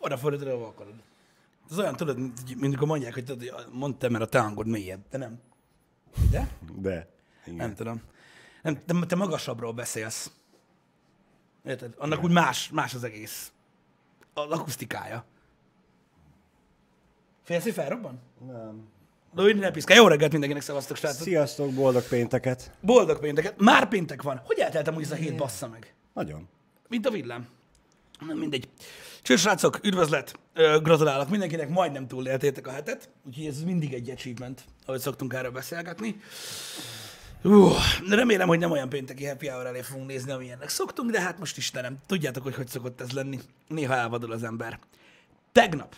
Oda fordítod, ahova akarod. Ez olyan, tudod, mint, amikor mondják, hogy tudod, hogy mondtam, mert a te hangod mélyebb, de nem. De? De. Igen. Nem tudom. Nem, te, te magasabbról beszélsz. Érted? Annak úgy más, más az egész. Az akusztikája. Félsz, hogy felrobban? Nem. De úgy ne piszkál. Jó reggelt mindenkinek, szevasztok, srácok. Sziasztok, boldog pénteket. Boldog pénteket. Már péntek van. Hogy elteltem úgy ez a hét bassza meg? Nagyon. Mint a villám. Nem mindegy. Cső, srácok, üdvözlet! Gratulálok mindenkinek, majdnem túléltétek a hetet, úgyhogy ez mindig egy achievement, ahogy szoktunk erről beszélgetni. Uh, remélem, hogy nem olyan pénteki happy hour elé fogunk nézni, amilyennek szoktunk, de hát most Istenem, tudjátok, hogy hogy szokott ez lenni. Néha elvadul az ember. Tegnap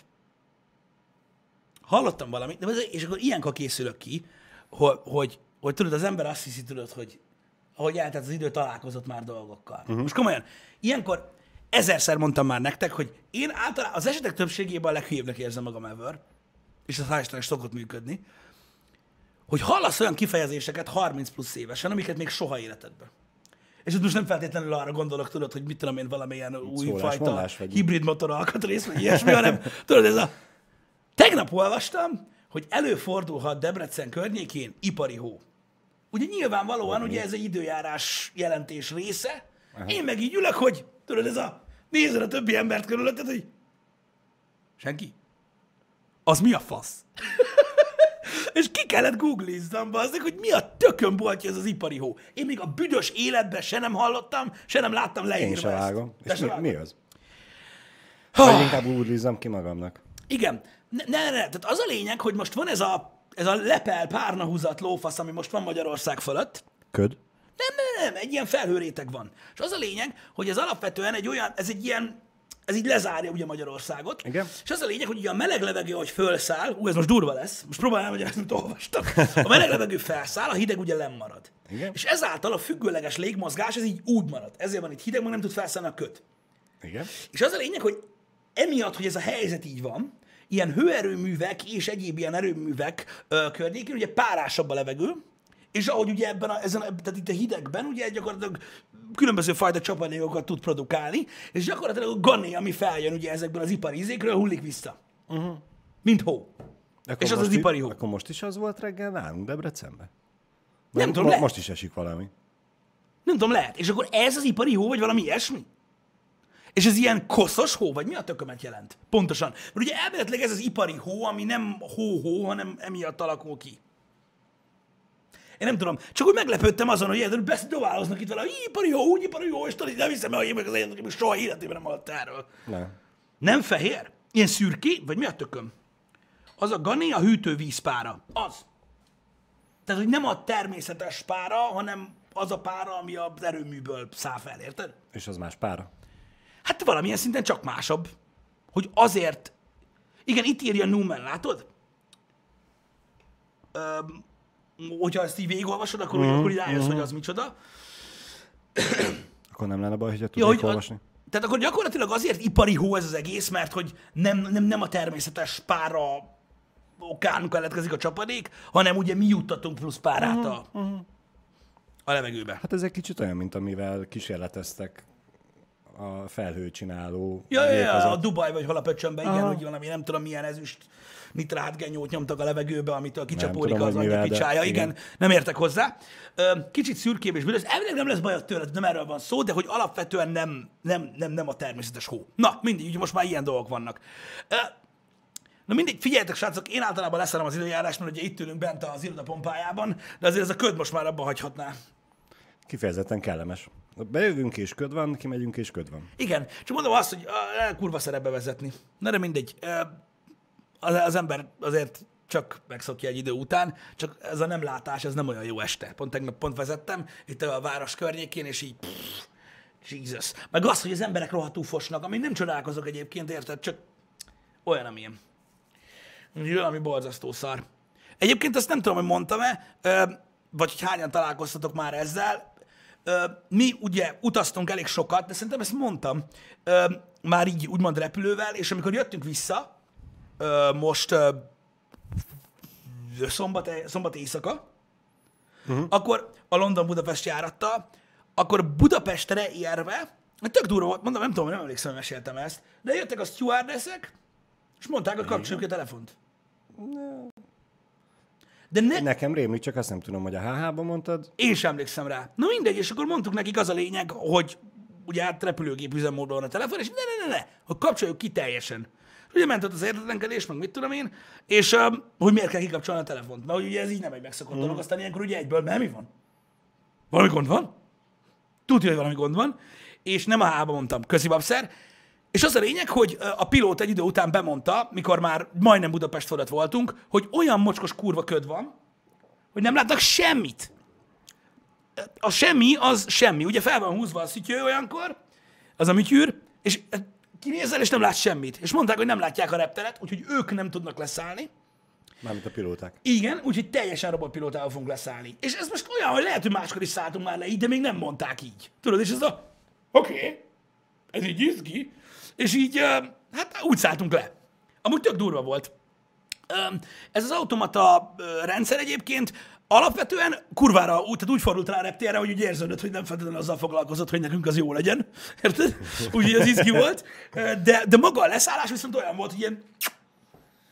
hallottam valamit, és akkor ilyenkor készülök ki, hogy, hogy, hogy tudod, az ember azt hiszi, tudod, hogy ahogy eltelt az idő, találkozott már dolgokkal. Uh-huh. Most komolyan, ilyenkor ezerszer mondtam már nektek, hogy én általában az esetek többségében a leghülyébbnek érzem magam ever, és az hál' Istennek szokott működni, hogy hallasz olyan kifejezéseket 30 plusz évesen, amiket még soha életedben. És itt most nem feltétlenül arra gondolok, tudod, hogy mit tudom én, valamilyen új fajta hibrid motor alkatrész, vagy ilyesmi, hanem tudod, ez a... Tegnap olvastam, hogy előfordulhat Debrecen környékén ipari hó. Ugye nyilvánvalóan, ugye ez egy időjárás jelentés része. Én meg így ülök, hogy tudod, ez a nézed a többi embert körülötted, hogy senki. Az mi a fasz? És ki kellett googliznom, bazdek, hogy mi a tökön boltja ez az ipari hó. Én még a büdös életben se nem hallottam, se nem láttam leírva Én se ezt. vágom. És mi, mi az? Ha. Vagy inkább úrlizzam ki magamnak. Igen. Ne, ne, ne, tehát az a lényeg, hogy most van ez a, ez a lepel, párnahúzat lófasz, ami most van Magyarország fölött. Köd? Nem, nem, nem, egy ilyen felhőréteg van. És az a lényeg, hogy ez alapvetően egy olyan, ez egy ilyen, ez így lezárja ugye Magyarországot. Igen. És az a lényeg, hogy ugye a meleg levegő, hogy fölszáll, ú, ez most durva lesz, most próbálom, ezt amit olvastam. A meleg levegő felszáll, a hideg ugye lemarad. Igen. És ezáltal a függőleges légmozgás, ez így úgy marad. Ezért van itt hideg, meg nem tud felszállni a köt. Igen. És az a lényeg, hogy emiatt, hogy ez a helyzet így van, ilyen hőerőművek és egyéb ilyen erőművek ö, környékén ugye párásabb a levegő, és ahogy ugye ebben a, ezen, a- tehát itt a hidegben ugye gyakorlatilag különböző fajta csapadékokat tud produkálni, és gyakorlatilag a gané, ami feljön ugye ezekből az ipari izékről, hullik vissza. Uh-huh. Mint hó. Akkor És az az ipari hó. Akkor most is az volt reggel nálunk Debrecenben? Nem Mo- tudom, mo- lehet. Most is esik valami. Nem tudom, lehet. És akkor ez az ipari hó, vagy valami ilyesmi? És ez ilyen koszos hó, vagy mi a tökömet jelent? Pontosan. Mert ugye elméletileg ez az ipari hó, ami nem hó-hó, hanem emiatt alakul ki. Én nem tudom. Csak úgy meglepődtem azon, hogy érted, beszedobáloznak itt vele, "Í, ipari hó, úgy ipari hó, és így nem hiszem hogy én meg az én, aki soha életében nem hallott erről. Nem. Nem fehér? Ilyen szürké? Vagy mi a tököm? Az a gané a hűtővízpára. Az. Tehát, hogy nem a természetes pára, hanem az a pára, ami az erőműből száll fel, érted? És az más pára. Hát valamilyen szinten csak másabb. Hogy azért... Igen, itt írja Newman, látod? Öm, hogyha ezt így végigolvasod, akkor, mm, akkor így rájössz, hogy az micsoda. Akkor nem lenne baj, hogyha Ja, tudnék hogy a, olvasni? tehát akkor gyakorlatilag azért ipari hó ez az egész, mert hogy nem, nem, nem a természetes pára okán keletkezik a csapadék, hanem ugye mi juttatunk plusz párát a, a levegőbe. Hát ez egy kicsit olyan, mint amivel kísérleteztek a felhőcsináló Ja, ja, ja, a Dubaj vagy hol a pöcsönbe, igen, hogy valami nem tudom milyen ezüst nitrátgenyót nyomtak a levegőbe, amitől kicsapódik tudom, az anyja de picsája. Igen, igen. nem értek hozzá. Kicsit szürkébb és büdös. Elvileg nem lesz bajod tőle, nem erről van szó, de hogy alapvetően nem, nem, nem, nem a természetes hó. Na, mindig, ugye most már ilyen dolgok vannak. Na mindig, figyeljetek, srácok, én általában leszerem az időjárást, mert ugye itt ülünk bent az irodapompájában, de azért ez a köd most már abba hagyhatná. Kifejezetten kellemes. Bejövünk és köd van, kimegyünk és köd van. Igen, csak mondom azt, hogy uh, kurva szeret bevezetni. Na de mindegy. Az, az ember azért csak megszokja egy idő után, csak ez a nem látás, ez nem olyan jó este. Pont tegnap pont vezettem itt a város környékén, és így pff, Jesus. Meg az, hogy az emberek rohadtul fosnak, ami nem csodálkozok egyébként, érted? Csak olyan, amilyen. Úgyhogy valami borzasztó szar. Egyébként azt nem tudom, hogy mondtam-e, vagy hogy hányan találkoztatok már ezzel. Mi ugye utaztunk elég sokat, de szerintem ezt mondtam, már így úgymond repülővel, és amikor jöttünk vissza, ö, most ö, szombat, szombat éjszaka, uh-huh. akkor a London-Budapest járattal, akkor Budapestre érve Hát tök durva volt, mondom, nem tudom, nem emlékszem, hogy meséltem ezt, de jöttek a stewardessek, és mondták, hogy kapcsoljuk a telefont. De ne, Nekem rémlik, csak azt nem tudom, hogy a HH-ban mondtad. én sem emlékszem rá. Na mindegy, és akkor mondtuk nekik az a lényeg, hogy ugye hát repülőgép üzemmódon van a telefon, és ne, ne, ne, ne, hogy kapcsoljuk ki teljesen. Ugye ment ott az értetlenkedés, meg mit tudom én, és um, hogy miért kell kikapcsolni a telefont. Mert ugye ez így nem egy megszokott dolog, aztán ilyenkor ugye egyből, mert mi van? Valami gond van? Tudja, hogy valami gond van, és nem a hába mondtam, köszi babszer. És az a lényeg, hogy a pilóta egy idő után bemondta, mikor már majdnem Budapest fölött voltunk, hogy olyan mocskos kurva köd van, hogy nem látnak semmit. A semmi az semmi. Ugye fel van húzva a szütyő olyankor, az a műtyűr, és kinézel, és nem lát semmit. És mondták, hogy nem látják a repteret, úgyhogy ők nem tudnak leszállni. Mármint a pilóták. Igen, úgyhogy teljesen robotpilótával fogunk leszállni. És ez most olyan, hogy lehet, hogy máskor is szálltunk már le így, de még nem mondták így. Tudod, és ez a, oké, okay, ez így izgi. És így, hát úgy szálltunk le. Amúgy tök durva volt. Ez az automata rendszer egyébként alapvetően kurvára úgy, tehát úgy fordult rá a reptérre, hogy úgy érződött, hogy nem feltétlenül azzal foglalkozott, hogy nekünk az jó legyen. Érted? Úgyhogy az izgi volt. De, de maga a leszállás viszont olyan volt, hogy ilyen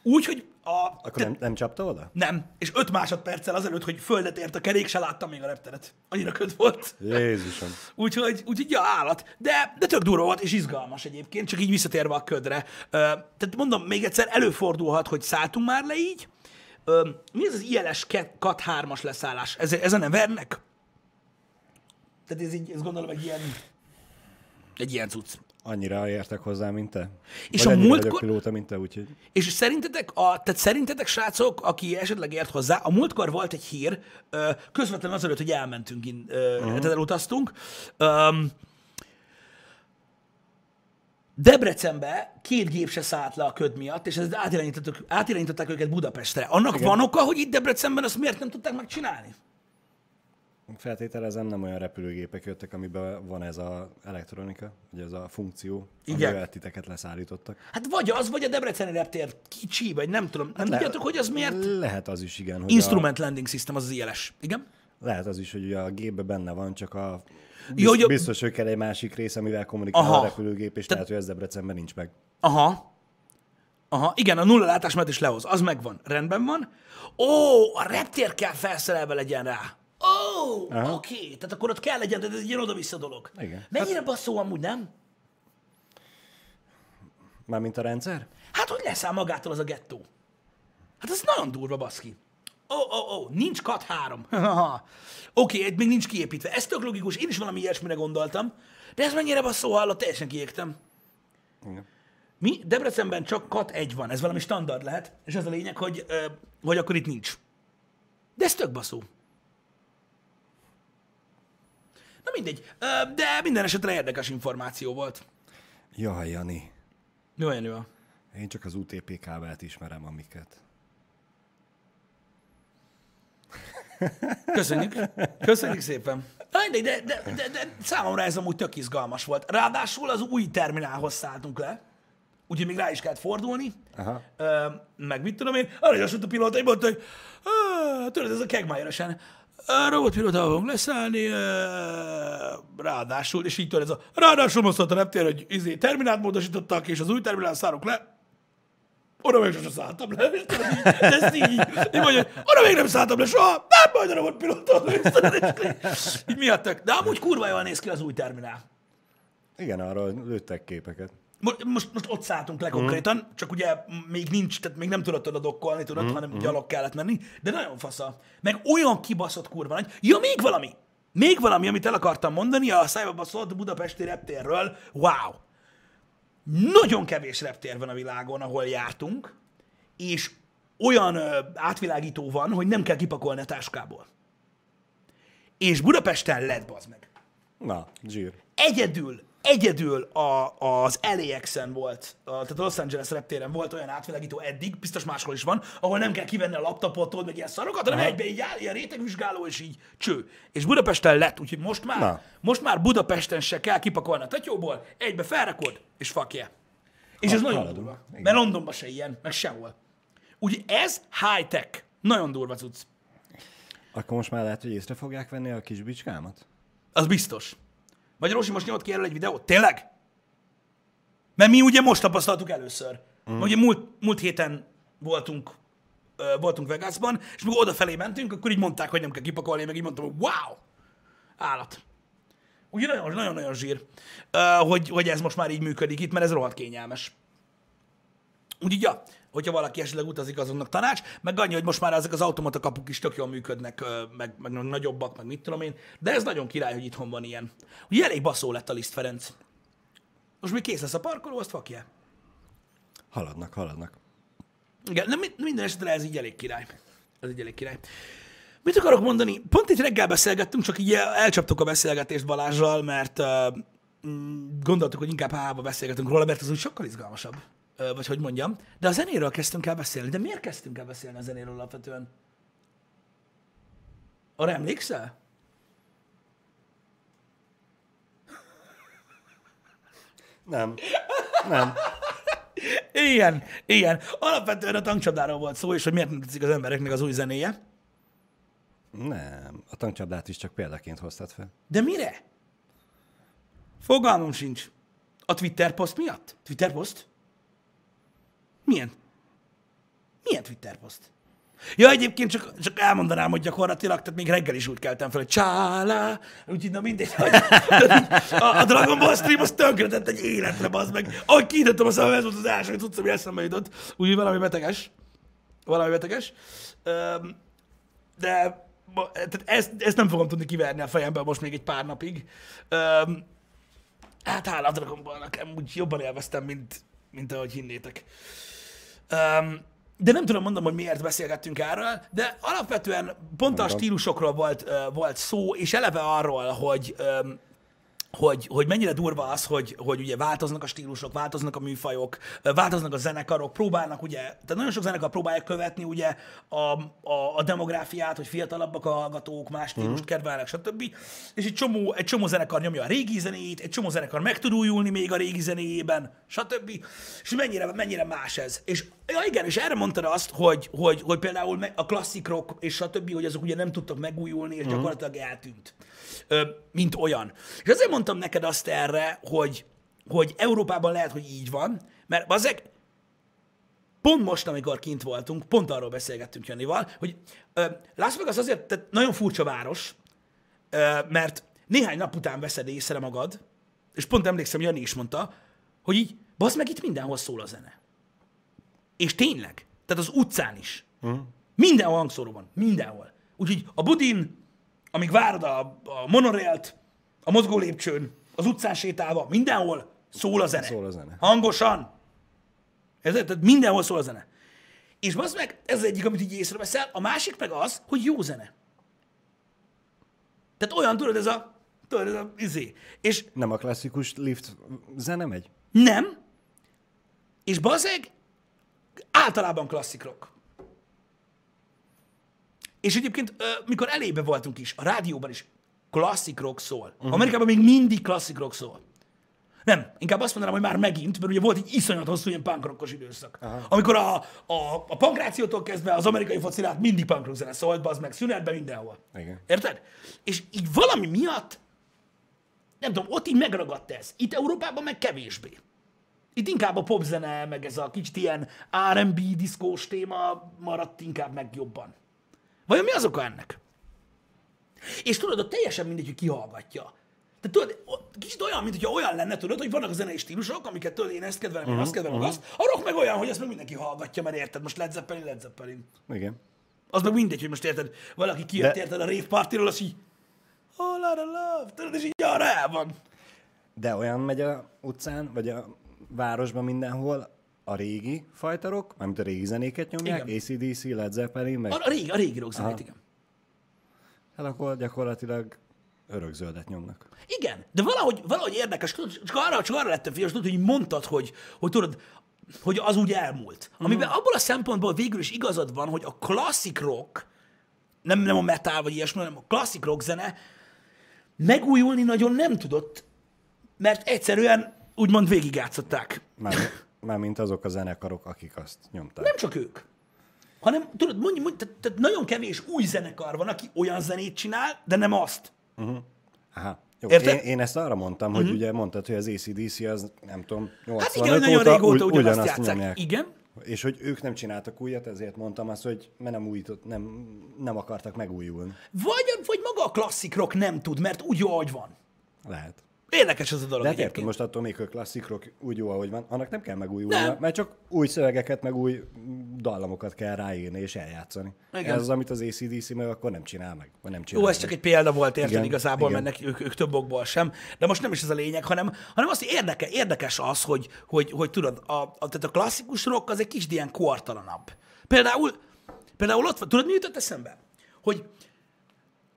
úgy, hogy a, Akkor nem, nem csapta oda? nem. És öt másodperccel azelőtt, hogy földet ért a kerék, se láttam még a repteret. Annyira köd volt. Jézusom. Úgyhogy, úgyhogy ja, állat. De, de tök durva volt, és izgalmas egyébként, csak így visszatérve a ködre. Tehát mondom, még egyszer előfordulhat, hogy szálltunk már le így. Ö, mi ez az ILS KAT 3-as leszállás? Ez, ez a nevernek? Tehát ez így, ez gondolom egy ilyen, egy ilyen cucc. Annyira értek hozzá, mint te? És Vagy a múltkor- pilóta, mint te, úgyhogy... És szerintetek, a, tehát szerintetek, srácok, aki esetleg ért hozzá, a múltkor volt egy hír, közvetlenül azelőtt, hogy elmentünk, in, uh-huh. tehát elutaztunk. Um, Debrecenbe két gép se szállt le a köd miatt, és ezt átirányították, átirányították őket Budapestre. Annak Igen. van oka, hogy itt Debrecenben ezt miért nem tudták megcsinálni? Feltételezem, nem olyan repülőgépek jöttek, amiben van ez a elektronika, vagy ez a funkció, Igen. amivel titeket leszállítottak. Hát vagy az, vagy a Debreceni reptér kicsi, vagy nem tudom. Nem le- tudjátok, hogy az miért? Lehet az is, igen. Hogy Instrument Landing System, az az ILS. Igen? A, lehet az is, hogy ugye a gépben benne van, csak a... Jó, Biz, hogy a- biztos, hogy kell egy másik rész, amivel kommunikál Aha. a repülőgép, és lehet, hogy ez Debrecenben nincs meg. Aha. Aha, igen, a nulla látás mellett is lehoz. Az megvan. Rendben van. Ó, a reptér kell felszerelve legyen rá. Ó, Aha. oké. Okay. Tehát akkor ott kell legyen, tehát ez egy ilyen oda-vissza dolog. Igen. Mennyire basszó amúgy, nem? Mármint a rendszer? Hát, hogy leszáll magától az a gettó? Hát ez nagyon durva, baszki. Ó, ó, ó, nincs kat három. Oké, okay, még nincs kiépítve. Ez tök logikus, én is valami ilyesmire gondoltam. De ez mennyire basszó hallott, teljesen kiégtem. Igen. Mi? Debrecenben csak kat egy van, ez valami standard lehet, és az a lényeg, hogy, hogy akkor itt nincs. De ez tök baszó. Na mindegy, de minden esetre érdekes információ volt. Jaj, Jani. Olyan jó? Én csak az UTP kábelt ismerem, amiket. Köszönjük. Köszönjük szépen. Mindegy, de, de, de, de számomra ez amúgy tök izgalmas volt. Ráadásul az új terminálhoz szálltunk le, úgyhogy még rá is kellett fordulni, Aha. Ö, meg mit tudom én, arra mondta a pilóta, hogy mondta, hogy "Á, tudod, ez a kegmájörösen, robotpilótával fogunk leszállni, ráadásul, és így tudod, ez a, ráadásul most a reptér, hogy izé, terminált módosítottak, és az új terminál szárok le, oda még sosem szálltam le, és tudod, így, ezt így, így mondja, hogy oda még nem szálltam le soha, nem majd a és így miattak. De amúgy kurva jól néz ki az új terminál. Igen, arról lőttek képeket. Most, most, most ott szálltunk le konkrétan, csak ugye még nincs, tehát még nem tudod oda dokkolni, tudod, mm, hanem gyalog kellett menni, de nagyon fasza. Meg olyan kibaszott kurva nagy. Ja, még valami! Még valami, amit el akartam mondani a szájbabaszott budapesti reptérről. Wow! Nagyon kevés reptér van a világon, ahol jártunk, és olyan ö, átvilágító van, hogy nem kell kipakolni a táskából. És Budapesten lett, bazd meg Na, zsír. egyedül, egyedül a, az LAX-en volt, a, tehát a Los Angeles reptéren volt olyan átvilágító eddig, biztos máshol is van, ahol nem kell kivenni a laptopot, meg ilyen szarokat, hanem egybe így áll, ilyen rétegvizsgáló, és így cső. És Budapesten lett, úgyhogy most már, Na. most már Budapesten se kell kipakolni a tatyóból, egybe felrakod, és fuck yeah. És ez nagyon haladunk. durva. Igen. Mert Londonban se ilyen, meg sehol. Ugye ez high-tech. Nagyon durva cucc. Akkor most már lehet, hogy észre fogják venni a kis bicskámat? Az biztos. Vagy Rosi most nyomott ki erről egy videót? Tényleg? Mert mi ugye most tapasztaltuk először. Mm. Ugye múlt, múlt héten voltunk, voltunk Vegasban, és mikor odafelé mentünk, akkor így mondták, hogy nem kell kipakolni, meg így mondtam, hogy wow, állat. Ugye nagyon- nagyon-nagyon zsír, hogy, hogy ez most már így működik itt, mert ez rohadt kényelmes. Úgyhogy, ja, hogyha valaki esetleg utazik, azonnak tanács, meg annyi, hogy most már ezek az automata kapuk is tök jól működnek, meg, meg nagyobbak, meg mit tudom én, de ez nagyon király, hogy itthon van ilyen. Ugye elég baszó lett a Liszt Ferenc. Most még kész lesz a parkoló, azt fakja. Haladnak, haladnak. Igen, de mi- minden esetre ez így elég király. Ez így elég király. Mit akarok mondani? Pont itt reggel beszélgettünk, csak így el- elcsaptuk a beszélgetést Balázsral, mert uh, gondoltuk, hogy inkább hába beszélgetünk róla, mert az úgy sokkal izgalmasabb. Vagy hogy mondjam. De a zenéről kezdtünk el beszélni. De miért kezdtünk el beszélni a zenéről alapvetően? Arra emlékszel? Nem. Nem. Igen, igen. Alapvetően a tankcsapdáról volt szó, és hogy miért nem tetszik az embereknek az új zenéje. Nem. A tankcsapdát is csak példaként hoztad fel. De mire? Fogalmam sincs. A Twitter poszt miatt? Twitter poszt? Milyen? Milyen Twitter poszt? Ja, egyébként csak, csak elmondanám, hogy gyakorlatilag, tehát még reggel is úgy keltem fel, hogy csálá, úgyhogy na mindegy, hogy a, a Dragon Ball stream az tönkretett egy életre, bazd meg. Ahogy kinyitottam a szemem, ez volt az első, hogy tudsz, ami eszembe jutott. Úgyhogy valami beteges. Valami beteges. De tehát ezt, ezt nem fogom tudni kiverni a fejemből most még egy pár napig. Hát hála a Dragon Ballnak, úgy jobban élveztem, mint, mint ahogy hinnétek. Um, de nem tudom mondom, hogy miért beszélgettünk erről, de alapvetően pont a stílusokról volt, uh, volt szó, és eleve arról, hogy um, hogy, hogy mennyire durva az, hogy, hogy ugye változnak a stílusok, változnak a műfajok, változnak a zenekarok, próbálnak ugye, tehát nagyon sok zenekar próbálja követni ugye a, a, a demográfiát, hogy fiatalabbak a hallgatók, más stílust kedvelnek, stb. És egy csomó, egy csomó zenekar nyomja a régi zenét, egy csomó zenekar meg tud újulni még a régi zenéjében, stb. És mennyire, mennyire más ez. És ja igen, és erre mondtad azt, hogy, hogy, hogy például a klasszik rock és stb., hogy azok ugye nem tudtak megújulni, és gyakorlatilag eltűnt mint olyan. És azért mondtam neked azt erre, hogy, hogy Európában lehet, hogy így van, mert azek pont most, amikor kint voltunk, pont arról beszélgettünk Janival, hogy Las Vegas azért tehát nagyon furcsa város, mert néhány nap után veszed észre magad, és pont emlékszem, Jani is mondta, hogy így, bazd meg, itt mindenhol szól a zene. És tényleg, tehát az utcán is. Mindenhol hangszóró van, mindenhol. Úgyhogy a budin, amíg várod a, a monorélt, a mozgó lépcsőn, az utcán sétálva, mindenhol szól a zene. Szól a zene. Hangosan. Ezért, tehát mindenhol szól a zene. És az meg, ez az egyik, amit így észreveszel, a másik meg az, hogy jó zene. Tehát olyan, tudod, ez a, tudod, ez a izé. És Nem a klasszikus lift zene megy? nem, és bazeg, általában klasszik rock. És egyébként, mikor elébe voltunk is, a rádióban is klasszik rock szól. Uh-huh. Amerikában még mindig klasszik rock szól. Nem, inkább azt mondanám, hogy már megint, mert ugye volt egy iszonyat hosszú ilyen punk rockos időszak. Aha. Amikor a, a, a pankrációtól kezdve az amerikai focilát mindig punk rock zene szólt, az meg szünetben mindenhol. Igen. Érted? És így valami miatt, nem tudom, ott így megragadt ez. Itt Európában meg kevésbé. Itt inkább a popzene, meg ez a kicsit ilyen R&B diszkós téma maradt inkább meg jobban. Vajon mi az oka ennek? És tudod, ott teljesen mindegy, hogy ki hallgatja. Tehát tudod, kicsit olyan, mint hogyha olyan lenne, tudod, hogy vannak a zenei stílusok, amiket tudod, én ezt kedvelem, én azt kedvelem, uh-huh. azt. A rock meg olyan, hogy azt meg mindenki hallgatja, mert érted, most Led Zeppelin, Led Zeppelin. Igen. Az meg mindegy, hogy most érted, valaki kijött, De- érted a rave partiról, az így, all out of love, tudod, és így arra el van. De olyan megy a utcán, vagy a városban mindenhol, a régi fajta rock, mármint a régi zenéket nyomják, Igen. ACDC, Led Zeppelin, meg A, a régi, a régi rock zenét, igen. hát akkor gyakorlatilag örökzöldet nyomnak. Igen, de valahogy, valahogy érdekes, csak arra, csak arra lettem figyelmes, tudod, hogy mondtad, hogy, hogy tudod, hogy az úgy elmúlt. Amiben abból a szempontból végül is igazad van, hogy a klasszik rock, nem, nem a metal vagy ilyesmi, hanem a klasszik rock zene megújulni nagyon nem tudott, mert egyszerűen úgymond végigjátszották. Már, mármint azok a zenekarok, akik azt nyomták. Nem csak ők, hanem tudod, mondj, mondj tehát, tehát nagyon kevés új zenekar van, aki olyan zenét csinál, de nem azt. Aha. Jó, Érted? én, én, ezt arra mondtam, hogy ugye mondtad, hogy az ACDC az, nem tudom, 85 Hát igen, nagyon óta régóta ugy- ugyanazt ugyanazt nyomják. Igen. És hogy ők nem csináltak újat, ezért mondtam azt, hogy mert nem, újított, nem, nem akartak megújulni. Vagy, vagy maga a klasszik rock nem tud, mert úgy jó, ahogy van. Lehet. Érdekes ez a dolog De hát egyébként. most attól még, hogy klasszik rock úgy jó, ahogy van, annak nem kell megújulnia, Nem. mert csak új szövegeket, meg új dallamokat kell ráírni és eljátszani. Igen. Ez az, amit az ACDC meg akkor nem csinál meg, vagy nem csinál Jó, ez meg. csak egy példa volt, érted Igen, igazából, igen. mert ők, ők több okból sem. De most nem is ez a lényeg, hanem, hanem az, hogy érdeke, érdekes az, hogy, hogy, hogy tudod, a, a, tehát a klasszikus rock az egy kicsit ilyen kortalanabb. Például, például ott van, tudod, mi jutott eszembe? Hogy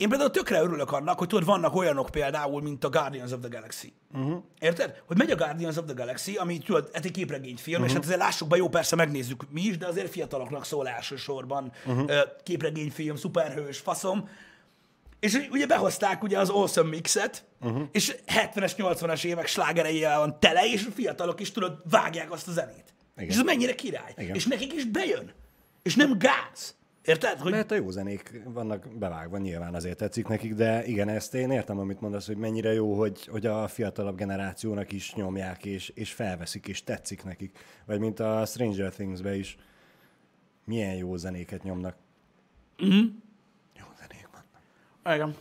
én például tökre örülök annak, hogy tudod, vannak olyanok például, mint a Guardians of the Galaxy. Uh-huh. Érted? Hogy megy a Guardians of the Galaxy, ami tudod, ez egy képregényfilm, uh-huh. és hát azért lássuk be, jó, persze megnézzük mi is, de azért fiataloknak szól elsősorban uh-huh. képregényfilm, szuperhős, faszom. És ugye behozták ugye az Awesome Mixet, uh-huh. és 70-es, 80-as évek slágereivel van tele, és a fiatalok is tudod, vágják azt a zenét. Igen. És ez mennyire király. Igen. És nekik is bejön. És nem gáz. Érted? Hogy Mert a jó zenék vannak bevágva, nyilván azért tetszik nekik, de igen, ezt én értem, amit mondasz, hogy mennyire jó, hogy, hogy a fiatalabb generációnak is nyomják, és, és felveszik, és tetszik nekik. Vagy mint a Stranger Things-be is, milyen jó zenéket nyomnak. Mhm. Mm. Jó zenék vannak. Igen.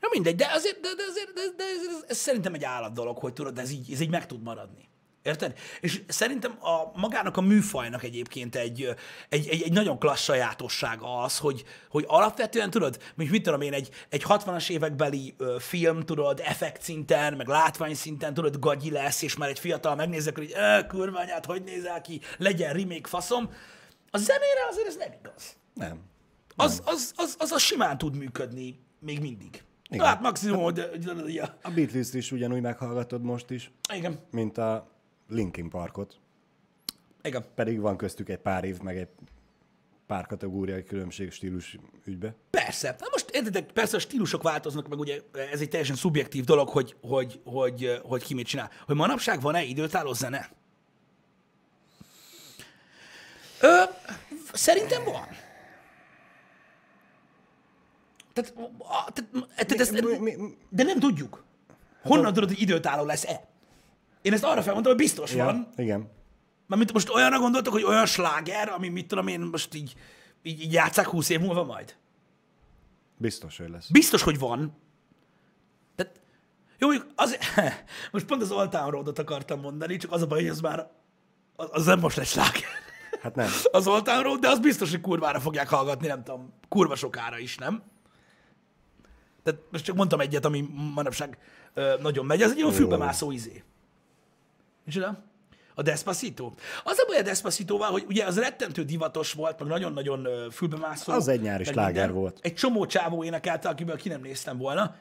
Na mindegy, de azért, de, de azért de, de ez, ez, ez, szerintem egy állat dolog, hogy tudod, ez így, ez így meg tud maradni. Érted? És szerintem a, magának a műfajnak egyébként egy, egy, egy, egy nagyon klassz sajátossága az, hogy, hogy alapvetően tudod, mint mit tudom én, egy, egy 60-as évekbeli ö, film, tudod, effekt szinten, meg látvány szinten, tudod, gagyi lesz, és már egy fiatal megnézek, hogy "Ö, kurványát, hogy nézel ki, legyen remake faszom. A zenére azért ez nem igaz Nem. az, az, az, az, az simán tud működni még mindig. Igen. Hát maximum, hogy... A Beatles-t is ugyanúgy meghallgatod most is, Igen, mint a Linkin Parkot. igen. Pedig van köztük egy pár év, meg egy pár kategóriai különbség stílus ügybe. Persze. Na most értitek, persze a stílusok változnak, meg ugye ez egy teljesen szubjektív dolog, hogy, hogy, hogy, hogy ki mit csinál. Hogy manapság van-e időtálló zene? Ö, szerintem van. Tehát, tehát, tehát ezt, Mi- mi- mi- de nem tudjuk. Honnan tudod, hogy időtálló lesz-e? Én ezt arra felmondtam, hogy biztos Ja, van. igen. Mert most olyanra gondoltok, hogy olyan sláger, ami mit tudom én most így, így, így játszák húsz év múlva majd? Biztos, hogy lesz. Biztos, hogy van. Tehát, jó, mondjuk az, most pont az All Town Road-ot akartam mondani, csak az a baj, hogy az már, az, az nem most lesz sláger. Hát nem. Az Town Road, de az biztos, hogy kurvára fogják hallgatni, nem tudom, kurva sokára is, nem? Tehát most csak mondtam egyet, ami manapság ö, nagyon megy, ez egy olyan fülbemászó izé. Micsoda? A Despacito. Az a baj a Despacitóval, hogy ugye az rettentő divatos volt, meg nagyon-nagyon fülbemászó. Az egy nyári sláger minden. volt. Egy csomó csávó énekelte, akiből ki nem néztem volna.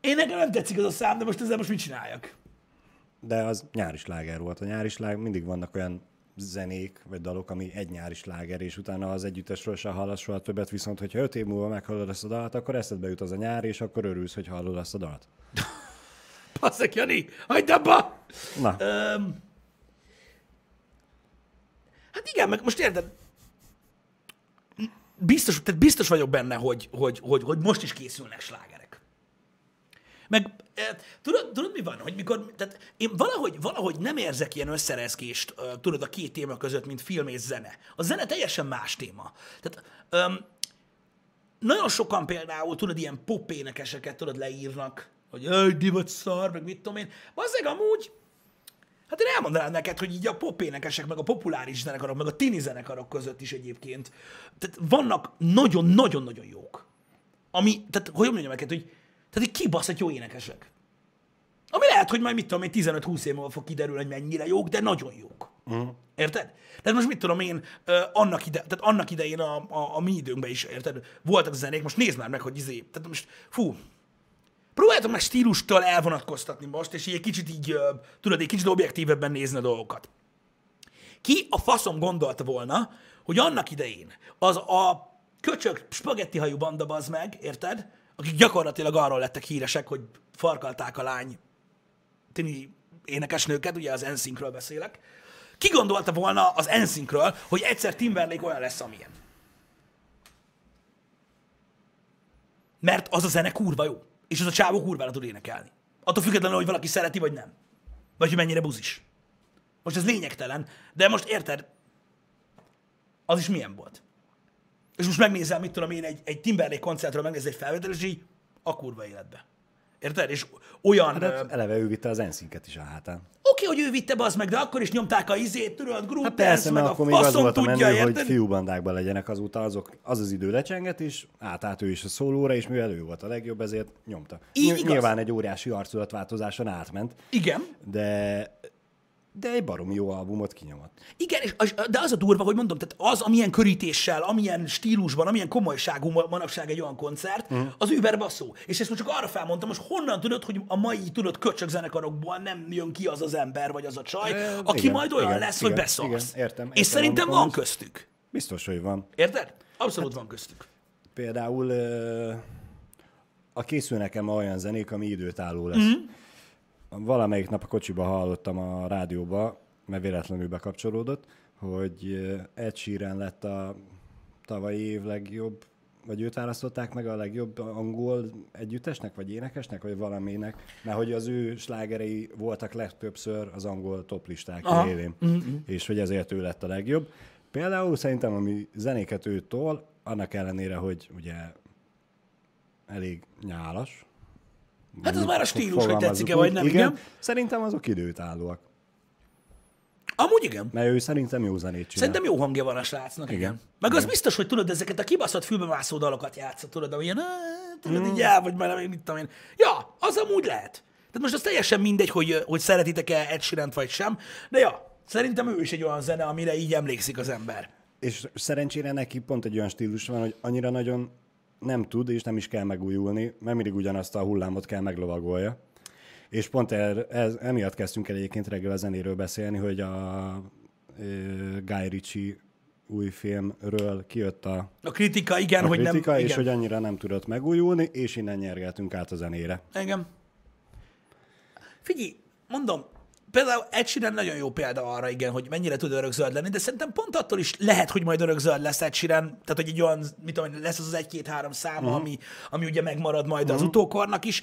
Én nekem nem tetszik az a szám, de most ezzel most mit csináljak? De az nyári sláger volt. A nyári sláger mindig vannak olyan zenék, vagy dalok, ami egy nyári sláger, és utána az együttesről se hallasz soha többet, viszont hogyha öt év múlva meghallod ezt a dalt, akkor eszedbe jut az a nyár, és akkor örülsz, hogy hallod azt a dalt. Passzak, Jani, hagyd abba! Na, Öm, hát igen, meg most érted, biztos, tehát biztos vagyok benne, hogy, hogy, hogy, hogy most is készülnek slágerek. Meg e, tudod, tudod, mi van? Hogy mikor, tehát én valahogy, valahogy nem érzek ilyen összerezgést, tudod, a két téma között, mint film és zene. A zene teljesen más téma. Tehát öm, nagyon sokan például, tudod, ilyen pop énekeseket, tudod, leírnak, hogy egy divat szar, meg mit tudom én. Bazzeg amúgy, hát én elmondanám neked, hogy így a pop énekesek, meg a populáris zenekarok, meg a tini zenekarok között is egyébként. Tehát vannak nagyon-nagyon-nagyon jók. Ami, tehát hogy mondjam neked, hogy tehát egy kibaszott jó énekesek. Ami lehet, hogy majd mit tudom én, 15-20 év múlva fog kiderülni, hogy mennyire jók, de nagyon jók. Uh-huh. Érted? Tehát most mit tudom én, annak, ide, tehát annak idején a, a, a mi időnkben is, érted? Voltak zenék, most nézd már meg, hogy izé, tehát most, fú, próbáljátok meg stílustól elvonatkoztatni most, és egy kicsit így, tudod, egy kicsit objektívebben nézni a dolgokat. Ki a faszom gondolta volna, hogy annak idején az a köcsök spagetti hajú banda bazd meg, érted? Akik gyakorlatilag arról lettek híresek, hogy farkalták a lány tini énekesnőket, ugye az NSYNC-ről beszélek. Ki gondolta volna az NSYNC-ről, hogy egyszer Timberlake olyan lesz, amilyen? Mert az a zene kurva jó. És az a csávó kurvára tud énekelni. Attól függetlenül, hogy valaki szereti, vagy nem. Vagy hogy mennyire buzis. Most ez lényegtelen, de most érted, az is milyen volt. És most megnézem, mit tudom én, egy, egy Timberlake koncertről megnézel egy felvétel, és így a kurva életbe. Érted? És olyan... Ö, hát eleve ő vitte az enszinket is a hátán. Oké, hogy ő vitte az meg, de akkor is nyomták a izét, tudod, group Hát persze, meg mert a akkor még az volt a tudja, menő, hogy érted? fiúbandák legyenek azóta, azok, az az idő lecsenget is, átállt ő is a szólóra, és mivel ő volt a legjobb, ezért nyomta. Így Ny- igaz. Nyilván egy óriási arculatváltozáson átment, Igen, de, de egy baromi jó albumot kinyomott. Igen, és de az a durva, hogy mondom, tehát az, amilyen körítéssel, amilyen stílusban, amilyen komolyságú ma- manapság egy olyan koncert, uh. az überbasszó. És ezt most csak arra felmondtam, most honnan tudod, hogy a mai, tudod, köcsög zenekarokból nem jön ki az az ember, vagy az a csaj, E, aki igen, majd olyan igen, lesz, igen, hogy beszólsz. igen, értem, És értem, szerintem amit van köztük. Biztos, hogy van. Érted? Abszolút van köztük. Például a készül nekem olyan zenék, ami időtálló lesz. Mm. Valamelyik nap a kocsiba hallottam a rádióba, mert véletlenül bekapcsolódott, hogy ö, Ed Sheeran lett a tavalyi év legjobb, vagy őt választották meg a legjobb angol együttesnek, vagy énekesnek, vagy valaminek, mert hogy az ő slágerei voltak legtöbbször az angol toplisták Aha. élén, mm-hmm. és hogy ezért ő lett a legjobb. Például szerintem, ami zenéket ő tol, annak ellenére, hogy ugye elég nyálas. Hát az már a stílus, hogy tetszik-e, vagy nem, igen. Szerintem azok időtállóak. Amúgy igen. Mert ő szerintem jó zenét csinál. Szerintem jó hangja van a srácnak, igen. igen. Meg az biztos, hogy tudod, ezeket a kibaszott fülbemászó dalokat játszott, tudod, amilyen, "Á, tudod, Mm. így el, vagy már nem, mit tudom én. Ja, az amúgy lehet. Tehát most az teljesen mindegy, hogy, hogy szeretitek-e Ed sheeran vagy sem, de ja, szerintem ő is egy olyan zene, amire így emlékszik az ember. És szerencsére neki pont egy olyan stílus van, hogy annyira nagyon nem tud, és nem is kell megújulni, mert mindig ugyanazt a hullámot kell meglovagolja. És pont er, ez, emiatt kezdtünk el egyébként reggel a zenéről beszélni, hogy a ö, Guy Ritchie új filmről kijött a, A kritika, igen, a hogy kritika, nem... és igen. hogy annyira nem tudott megújulni, és innen nyergeltünk át a zenére. Engem. Figyelj, mondom, például Ed Sheeran nagyon jó példa arra, igen, hogy mennyire tud örökzöld lenni, de szerintem pont attól is lehet, hogy majd örökzöld lesz Ed Sheeran, tehát hogy egy olyan, mit tudom, lesz az az egy-két-három száma, uh-huh. ami, ami ugye megmarad majd uh-huh. az utókornak is.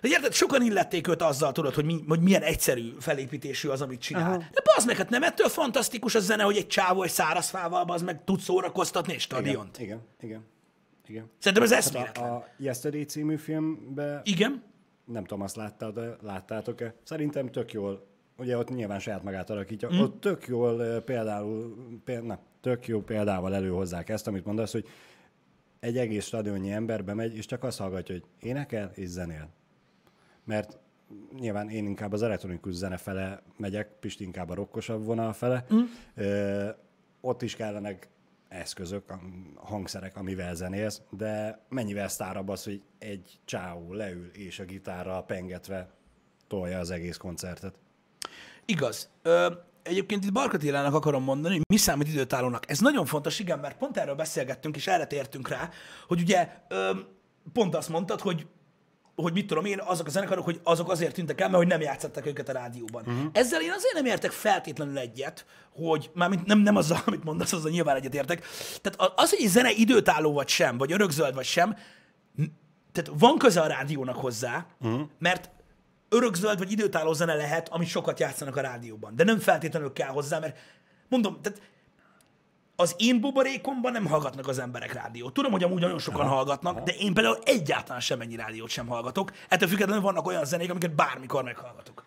De érted, sokan illették őt azzal, tudod, hogy, mi, hogy milyen egyszerű felépítésű az, amit csinál. Uh-huh. De az meg, hát nem ettől fantasztikus a zene, hogy egy csávó egy szárazfával, az meg tud szórakoztatni egy stadiont. Igen, igen, igen. Szerintem ez Hát eszméletlen. a, a Yesterday című filmben Igen, nem tudom, azt láttad, de láttátok-e? Szerintem tök jól, ugye ott nyilván saját magát alakítja, mm. ott tök jól például, például, na, tök jó példával előhozzák ezt, amit mondasz, hogy egy egész stadionnyi ember bemegy, és csak azt hallgatja, hogy énekel és zenél. Mert nyilván én inkább az elektronikus zene fele megyek, Pisti inkább a rokkosabb vonal fele. Mm. Ö, ott is kellenek eszközök, hangszerek, amivel zenélsz, de mennyivel sztárabb az, hogy egy csáó leül és a gitárral pengetve tolja az egész koncertet. Igaz. Ö, egyébként itt Barka Attilának akarom mondani, hogy mi számít időtállónak. Ez nagyon fontos, igen, mert pont erről beszélgettünk, és erre tértünk rá, hogy ugye ö, pont azt mondtad, hogy hogy mit tudom én, azok a zenekarok, hogy azok azért tűntek el, mert hogy nem játszották őket a rádióban. Uh-huh. Ezzel én azért nem értek feltétlenül egyet, hogy mármint nem, nem azzal, amit mondasz, azzal nyilván egyet értek. Tehát az, hogy egy zene időtálló vagy sem, vagy örökzöld vagy sem, tehát van köze a rádiónak hozzá, uh-huh. mert örökzöld vagy időtálló zene lehet, amit sokat játszanak a rádióban. De nem feltétlenül kell hozzá, mert mondom, tehát az én buborékomban nem hallgatnak az emberek rádiót. Tudom, hogy amúgy nagyon sokan aha, hallgatnak, aha. de én például egyáltalán semennyi rádiót sem hallgatok. Ettől függetlenül vannak olyan zenék, amiket bármikor meghallgatok.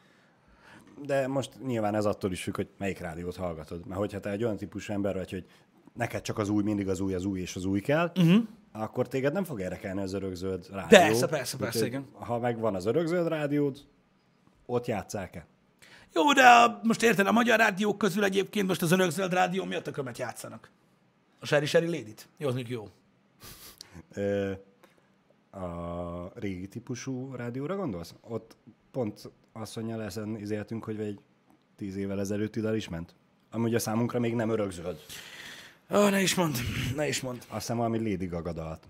De most nyilván ez attól is függ, hogy melyik rádiót hallgatod. Mert hogyha te egy olyan típusú ember vagy, hogy neked csak az új, mindig az új, az új és az új kell, uh-huh. akkor téged nem fog érdekelni az örökzöld rádió. Persze, persze, persze, igen. Ha megvan az örökzöld rádiód, ott játszák-e? Jó, de a, most érted, a magyar rádiók közül egyébként most az örökzöld rádió miatt a kömet játszanak. A Sherry Sherry Lady-t? Jó, az jó. A régi típusú rádióra gondolsz? Ott pont asszonyjal ezen izéltünk, hogy egy tíz évvel ezelőtti dal is ment. Ami ugye számunkra még nem örökzöld. Ó, ne is mond, ne is mond. Azt hiszem valami Lady Gaga dalt.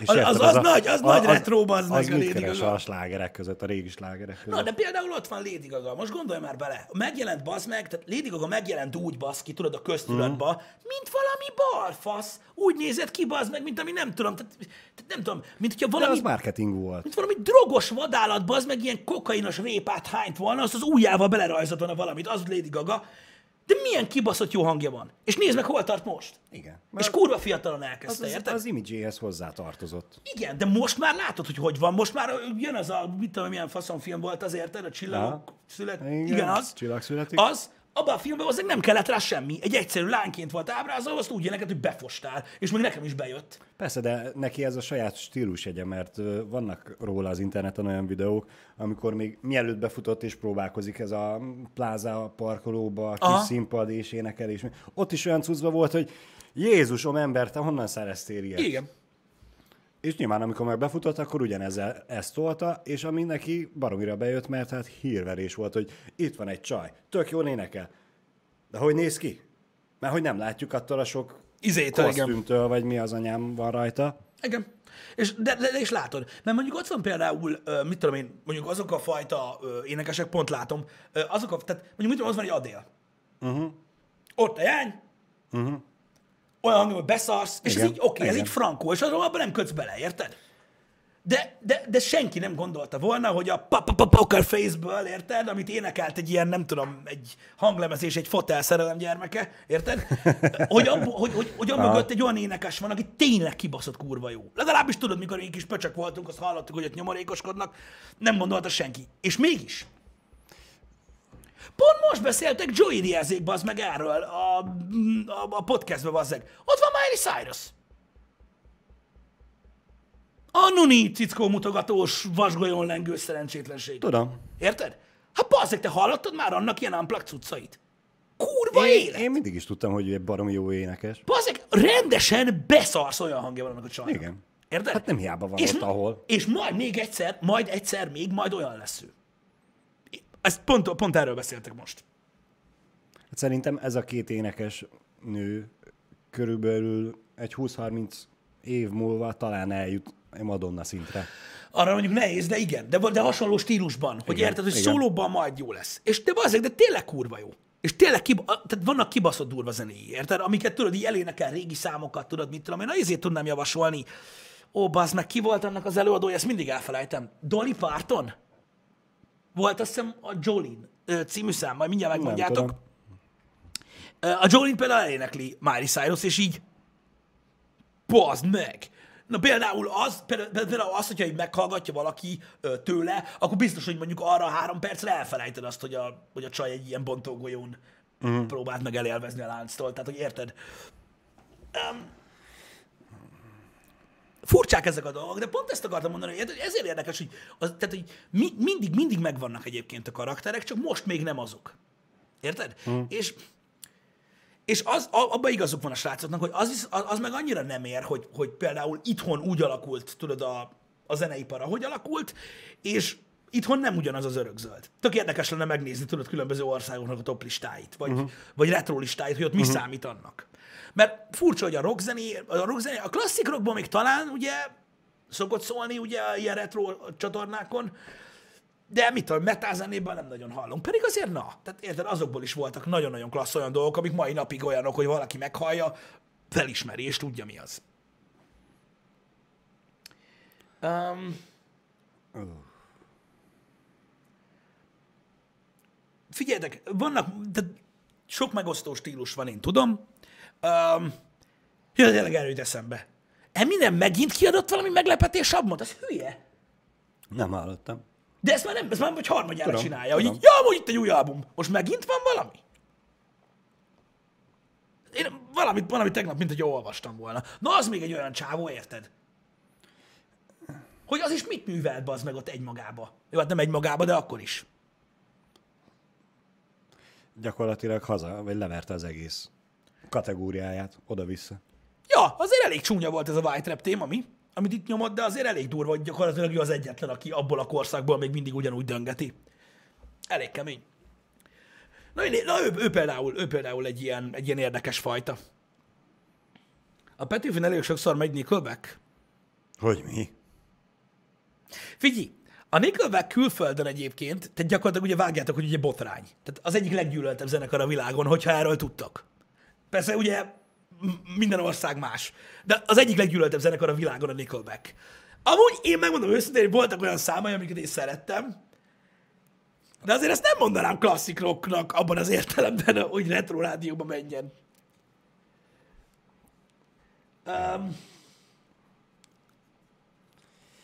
És Az- az- az nagy- az nagy retro, bazd meg, az a mit Lady Gaga. a slágerek között, a régi slágerek között. Na, de például ott van Lady Gaga. Most gondolj már bele. Megjelent bazd meg, tehát Lady Gaga megjelent úgy basz ki, tudod, a köztudatba, mint valami balfasz. Úgy nézett ki bazd meg, mint ami nem tudom, tehát, tehát nem tudom, mint hogyha de valami, az marketing volt. mint valami drogos vadállat bazd meg, ilyen kokainos répát hányt volna, azt az ujjával belerajzolt volna valamit, az Lady Gaga. De milyen kibaszott jó hangja van. És nézd meg, hol tart most. Igen. És kurva fiatalon az, elkezdte, az, érted? az imidzséhez hozzátartozott. Igen, de most már látod, hogy hogy van. Most már jön az a, mit tudom, milyen faszonfilm volt az, érted? A csillagok szület. Igen, Igen, igen, az. Csillag születik. Az, abban a filmben azért nem kellett rá semmi. Egy egyszerű lányként volt ábrázolva, azt úgy neked, hogy befostál. És még nekem is bejött. Persze, de neki ez a saját stílusegye, mert ö, vannak róla az interneten olyan videók, amikor még mielőtt befutott és próbálkozik ez a pláza parkolóba, kis Aha. színpad és énekel, és ott is olyan cuccba volt, hogy Jézusom ember, te honnan szereztél ilyet? Igen. És nyilván, amikor meg befutott, akkor ugyanezzel ezt tolta, és ami neki baromira bejött, mert hát hírverés volt, hogy itt van egy csaj, tök jól énekel. De hogy néz ki? Mert hogy nem látjuk attól a sok Izétől, igen. kosztümtől, vagy mi az anyám van rajta. Igen. És, de, de, de, és látod, mert mondjuk ott van például, mit tudom én, mondjuk azok a fajta énekesek, pont látom, azok a, tehát mondjuk mit tudom, az van egy Adél. Uh-huh. Ott a jány, uh-huh. Olyan hangja, hogy beszarsz, és Igen, ez így oké, okay, ez így frankó, és arról abban nem kötsz bele, érted? De, de, de senki nem gondolta volna, hogy a poker face-ből, érted, amit énekelt egy ilyen, nem tudom, egy hanglemez és egy fotel szerelem gyermeke, érted? Hogy, abbo, hogy, hogy, hogy mögött egy olyan énekes van, aki tényleg kibaszott kurva jó. Legalábbis tudod, mikor mi kis pöcsök voltunk, azt hallottuk, hogy ott nyomorékoskodnak, nem gondolta senki. És mégis. Pont most beszéltek Joey Diazék, bazd meg erről a, a, a podcastben, bazd meg. Ott van Miley Cyrus. A Nuni cickó mutogatós, vasgolyón lengő szerencsétlenség. Tudom. Érted? Hát bazzeg, te hallottad már annak ilyen unplugged cuccait? Kurva Én, élet! én mindig is tudtam, hogy egy baromi jó énekes. Bazzeg, rendesen beszarsz olyan hangja van annak a csajnak. Igen. Érted? Hát nem hiába van és, ott, ahol. És majd még egyszer, majd egyszer még, majd olyan lesz ő. Ezt pont, pont erről beszéltek most. Hát szerintem ez a két énekes nő körülbelül egy 20-30 év múlva talán eljut Madonna szintre. Arra mondjuk nehéz, de igen, de, de hasonló stílusban, hogy Igen, érted, hogy igen. szólóban majd jó lesz. És de bazzeg, de tényleg kurva jó. És tényleg kiba, tehát vannak kibaszott durva zenéi, érted? Amiket tudod, így elénekel régi számokat, tudod, mit tudom én, ezért tudnám javasolni. Ó, bazd meg, ki volt annak az előadója, ezt mindig elfelejtem. Dolly Parton? Volt azt hiszem a Jolene című szám, majd mindjárt megmondjátok. A Jolene például elénekli Miley Cyrus, és így bazd meg! Na például az, például az, hogyha így meghallgatja valaki tőle, akkor biztos, hogy mondjuk arra a három percre elfelejted azt, hogy a, hogy a csaj egy ilyen bontógolyón uh-huh. próbált meg elélvezni a lánctól. Tehát, hogy érted? Um, furcsák ezek a dolgok, de pont ezt akartam mondani, hogy ezért érdekes, hogy, az, tehát, hogy mi, mindig, mindig megvannak egyébként a karakterek, csak most még nem azok. Érted? Uh-huh. És és az, a- abban igazuk van a srácoknak, hogy az, az, meg annyira nem ér, hogy, hogy például itthon úgy alakult, tudod, a, a zeneipar, ahogy alakult, és itthon nem ugyanaz az örökzöld. Tök érdekes lenne megnézni, tudod, különböző országoknak a top listáit, vagy, uh-huh. vagy retro listáit, hogy ott mi uh-huh. számít annak. Mert furcsa, hogy a rockzené, a rockzené, a klasszik rockban még talán ugye szokott szólni ugye ilyen retro csatornákon, de mit tudom, metal zenében nem nagyon hallunk. Pedig azért na, tehát érted, azokból is voltak nagyon-nagyon klassz olyan dolgok, amik mai napig olyanok, hogy valaki meghallja, felismeri és tudja mi az. Um, figyeljetek, vannak, de sok megosztó stílus van, én tudom. Um, ja, tényleg erről eszembe. Eminem megint kiadott valami meglepetés albumot? Az hülye. Nem hallottam. De ezt már nem, ezt már vagy harmadjára Tudom, csinálja, hogy tudom. így, ja, amúgy itt egy új album. Most megint van valami? Én valamit, valamit tegnap, mint hogy olvastam volna. Na, az még egy olyan csávó, érted? Hogy az is mit művelt az meg ott egymagába? Jó, hát nem egymagába, de akkor is. Gyakorlatilag haza, vagy leverte az egész kategóriáját oda-vissza. Ja, azért elég csúnya volt ez a White Rap téma, mi? Amit itt nyomott, de azért elég durva, hogy gyakorlatilag ő az egyetlen, aki abból a korszakból még mindig ugyanúgy döngeti. Elég kemény. Na, én, na ő, ő, például, ő például egy ilyen, egy ilyen érdekes fajta. A Petőfin elég sokszor megy Nickelback. Hogy mi? Figyelj, a Nickelback külföldön egyébként, tehát gyakorlatilag ugye vágjátok, hogy ugye botrány. Tehát az egyik leggyűlöltebb zenekar a világon, hogyha erről tudtok. Persze ugye minden ország más, de az egyik leggyűlöltebb zenekar a világon a Nickelback. Amúgy én megmondom őszintén, hogy voltak olyan számai, amiket én szerettem, de azért ezt nem mondanám klasszik rocknak abban az értelemben, hogy retro rádióba menjen. Um,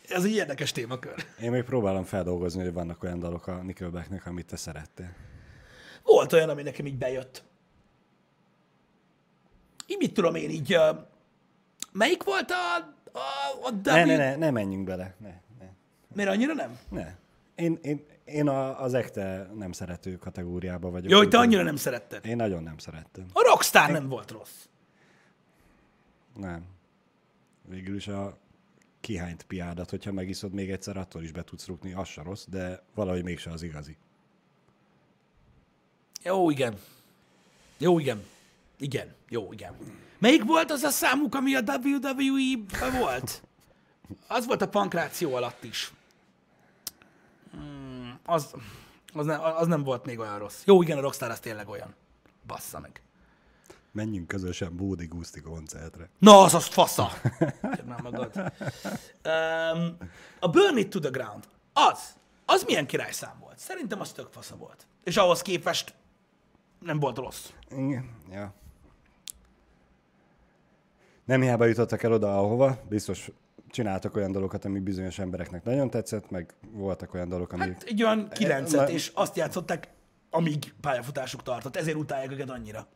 ez egy érdekes témakör. Én még próbálom feldolgozni, hogy vannak olyan dalok a Nickelbacknek, amit te szerettél. Volt olyan, ami nekem így bejött. Így mit tudom én így... Melyik volt a... a, a. Ne, ne, ne, ne menjünk bele. Ne, ne, Miért annyira nem? ne. Én, én, én a, az ekte nem szerető kategóriába vagyok. Jó, hogy te annyira nem szeretted. Én nagyon nem szerettem. A Rockstar nem volt rossz. Nem. Végül is a kihányt piádat, hogyha megiszod még egyszer, attól is be tudsz rúgni, az se rossz, de valahogy mégse az igazi. Jó, igen. Jó, igen. Igen, jó, igen. Melyik volt az a számuk, ami a WWE-ben volt? Az volt a pankráció alatt is. Hmm, az, az, nem, az nem volt még olyan rossz. Jó, igen, a Rockstar az tényleg olyan. Bassza meg. Menjünk közösen Bódi Guszti koncertre. Na, az azt fasza! Magad. Um, a Burn It to the Ground. Az. Az milyen királyszám volt? Szerintem az tök fasza volt. És ahhoz képest nem volt rossz. Igen, ja. Nem hiába jutottak el oda, ahova, biztos csináltak olyan dolgokat, ami bizonyos embereknek nagyon tetszett, meg voltak olyan dolgok, amik... Hát egy olyan kilencet, Na- és azt játszották, amíg pályafutásuk tartott. Ezért utálják őket annyira.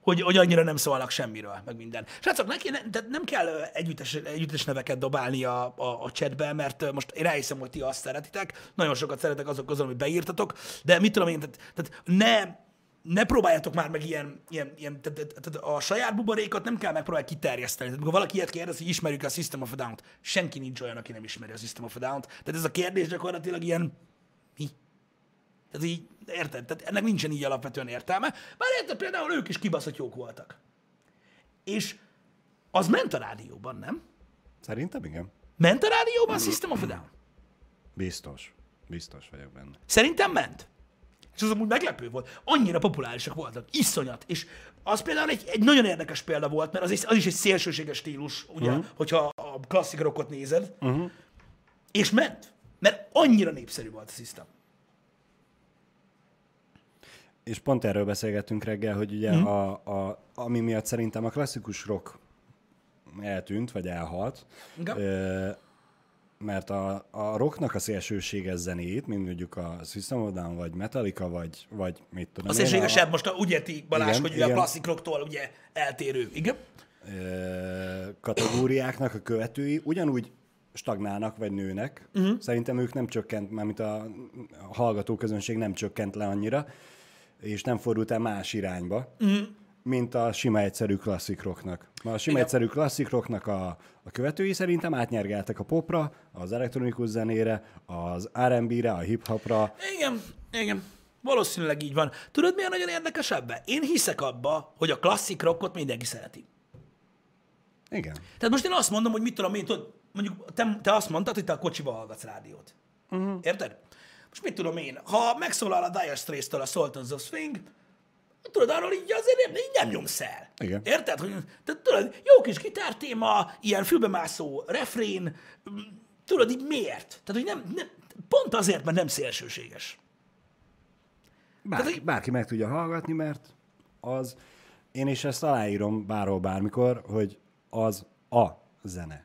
Hogy, hogy annyira nem szólnak semmiről, meg minden. Srácok, neki ne, de nem kell együttes, együttes neveket dobálni a, a, a chatbe, mert most én elhiszem, hogy ti azt szeretitek, nagyon sokat szeretek azok közül, amit beírtatok, de mit tudom én, tehát, tehát ne, ne próbáljátok már meg ilyen, ilyen, ilyen tehát, tehát, a saját buborékot nem kell megpróbálni kiterjeszteni. Tehát, amikor valaki ilyet kérdez, hogy ismerjük a System of a Down-t, senki nincs olyan, aki nem ismeri a System of a Down-t. Tehát ez a kérdés gyakorlatilag ilyen, mi? Tehát így, érted? Tehát ennek nincsen így alapvetően értelme. Bár érted, például ők is kibaszott jók voltak. És az ment a rádióban, nem? Szerintem igen. Ment a rádióban a System of a Down? Biztos. Biztos vagyok benne. Szerintem ment. És az amúgy meglepő volt. Annyira populárisak voltak. Iszonyat. És az például egy, egy nagyon érdekes példa volt, mert az is, az is egy szélsőséges stílus, ugye, uh-huh. hogyha a klasszik rockot nézed. Uh-huh. És ment. Mert annyira népszerű volt a System. És pont erről beszélgettünk reggel, hogy ugye mm. a, a, ami miatt szerintem a klasszikus rock eltűnt, vagy elhalt, Igen. Mert a, a rocknak a szélsőséges zenéjét, mint mondjuk a System of a Down, vagy Metallica, vagy, vagy mit tudom A én, szélségesebb most a, úgy érti Balázs, Igen, hogy ugye a igen. klasszik rocktól ugye eltérő. Igen? kategóriáknak a követői ugyanúgy stagnálnak, vagy nőnek. Uh-huh. Szerintem ők nem csökkent, mármint a, a hallgató közönség nem csökkent le annyira, és nem fordult el más irányba, uh-huh. Mint a sima egyszerű klasszik rocknak. A sima Igen. egyszerű klasszik rocknak a, a követői szerintem átnyergeltek a popra, az elektronikus zenére, az R&B-re, a hip-hopra. Igen, igen. Valószínűleg így van. Tudod, mi a nagyon érdekes ebbe? Én hiszek abba, hogy a klasszik rockot mindenki szereti. Igen. Tehát most én azt mondom, hogy mit tudom én, tudod, mondjuk te, te azt mondtad, hogy te a kocsiba hallgatsz rádiót. Uh-huh. Érted? Most mit tudom én, ha megszólal a Dire Straits-től a Sultans of Swing, tudod, arról így azért nem, így nem nyomsz el. Igen. Érted? Hogy, tehát, tudod, jó kis gitártéma, ilyen fülbemászó refrén, tudod, így miért? Tehát, hogy nem, nem, pont azért, mert nem szélsőséges. Bárki, Tehát, bárki meg tudja hallgatni, mert az, én is ezt aláírom bárhol, bármikor, hogy az a zene.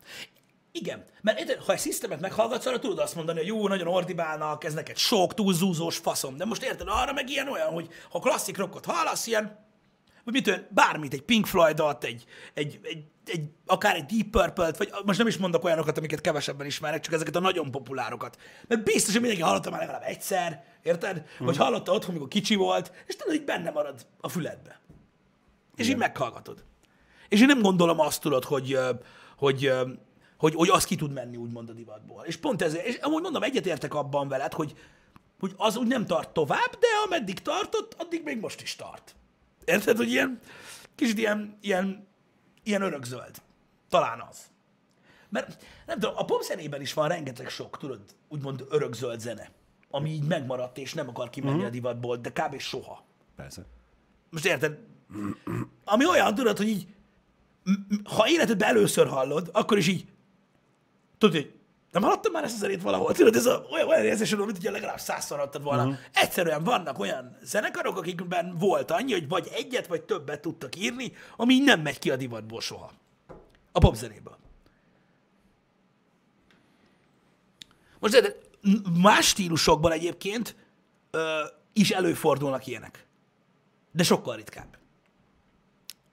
Igen, mert érted, ha egy szisztemet meghallgatsz, arra tudod azt mondani, hogy jó, nagyon ordibálnak, ez neked sok, túlzúzós faszom. De most érted, arra meg ilyen olyan, hogy ha klasszik rockot hallasz, ilyen, vagy mit tudom, bármit, egy Pink Floydot, egy, egy, egy, egy, akár egy Deep Purple-t, vagy most nem is mondok olyanokat, amiket kevesebben ismernek, csak ezeket a nagyon populárokat. Mert biztos, hogy mindenki hallotta már legalább egyszer, érted? Mhm. Vagy hallotta otthon, amikor kicsi volt, és tudod, így benne marad a füledbe. És így meghallgatod. És én nem gondolom azt tudod, hogy, hogy, hogy, hogy az ki tud menni úgymond a divatból. És pont ezért, és amúgy mondom, egyetértek abban veled, hogy, hogy az úgy nem tart tovább, de ameddig tartott, addig még most is tart. Érted, hogy ilyen, kicsit ilyen, ilyen, ilyen örökzöld. Talán az. Mert nem tudom, a popzenében is van rengeteg sok, tudod, úgymond örökzöld zene, ami így megmaradt, és nem akar kimenni Mhm. a divatból, de kb. soha. Persze. Most érted? Ami olyan, tudod, hogy így, ha életedben először hallod, akkor is így, tudod, hogy nem hallottam már ezt a zenét valahol? Tudod, ez a, olyan, olyan érzésed, mint hogyha legalább százszor hallottad volna. Uh-huh. Egyszerűen vannak olyan zenekarok, akikben volt annyi, hogy vagy egyet, vagy többet tudtak írni, ami így nem megy ki a divatból soha. A popzenéből. Most de más stílusokban egyébként ö, is előfordulnak ilyenek. De sokkal ritkább.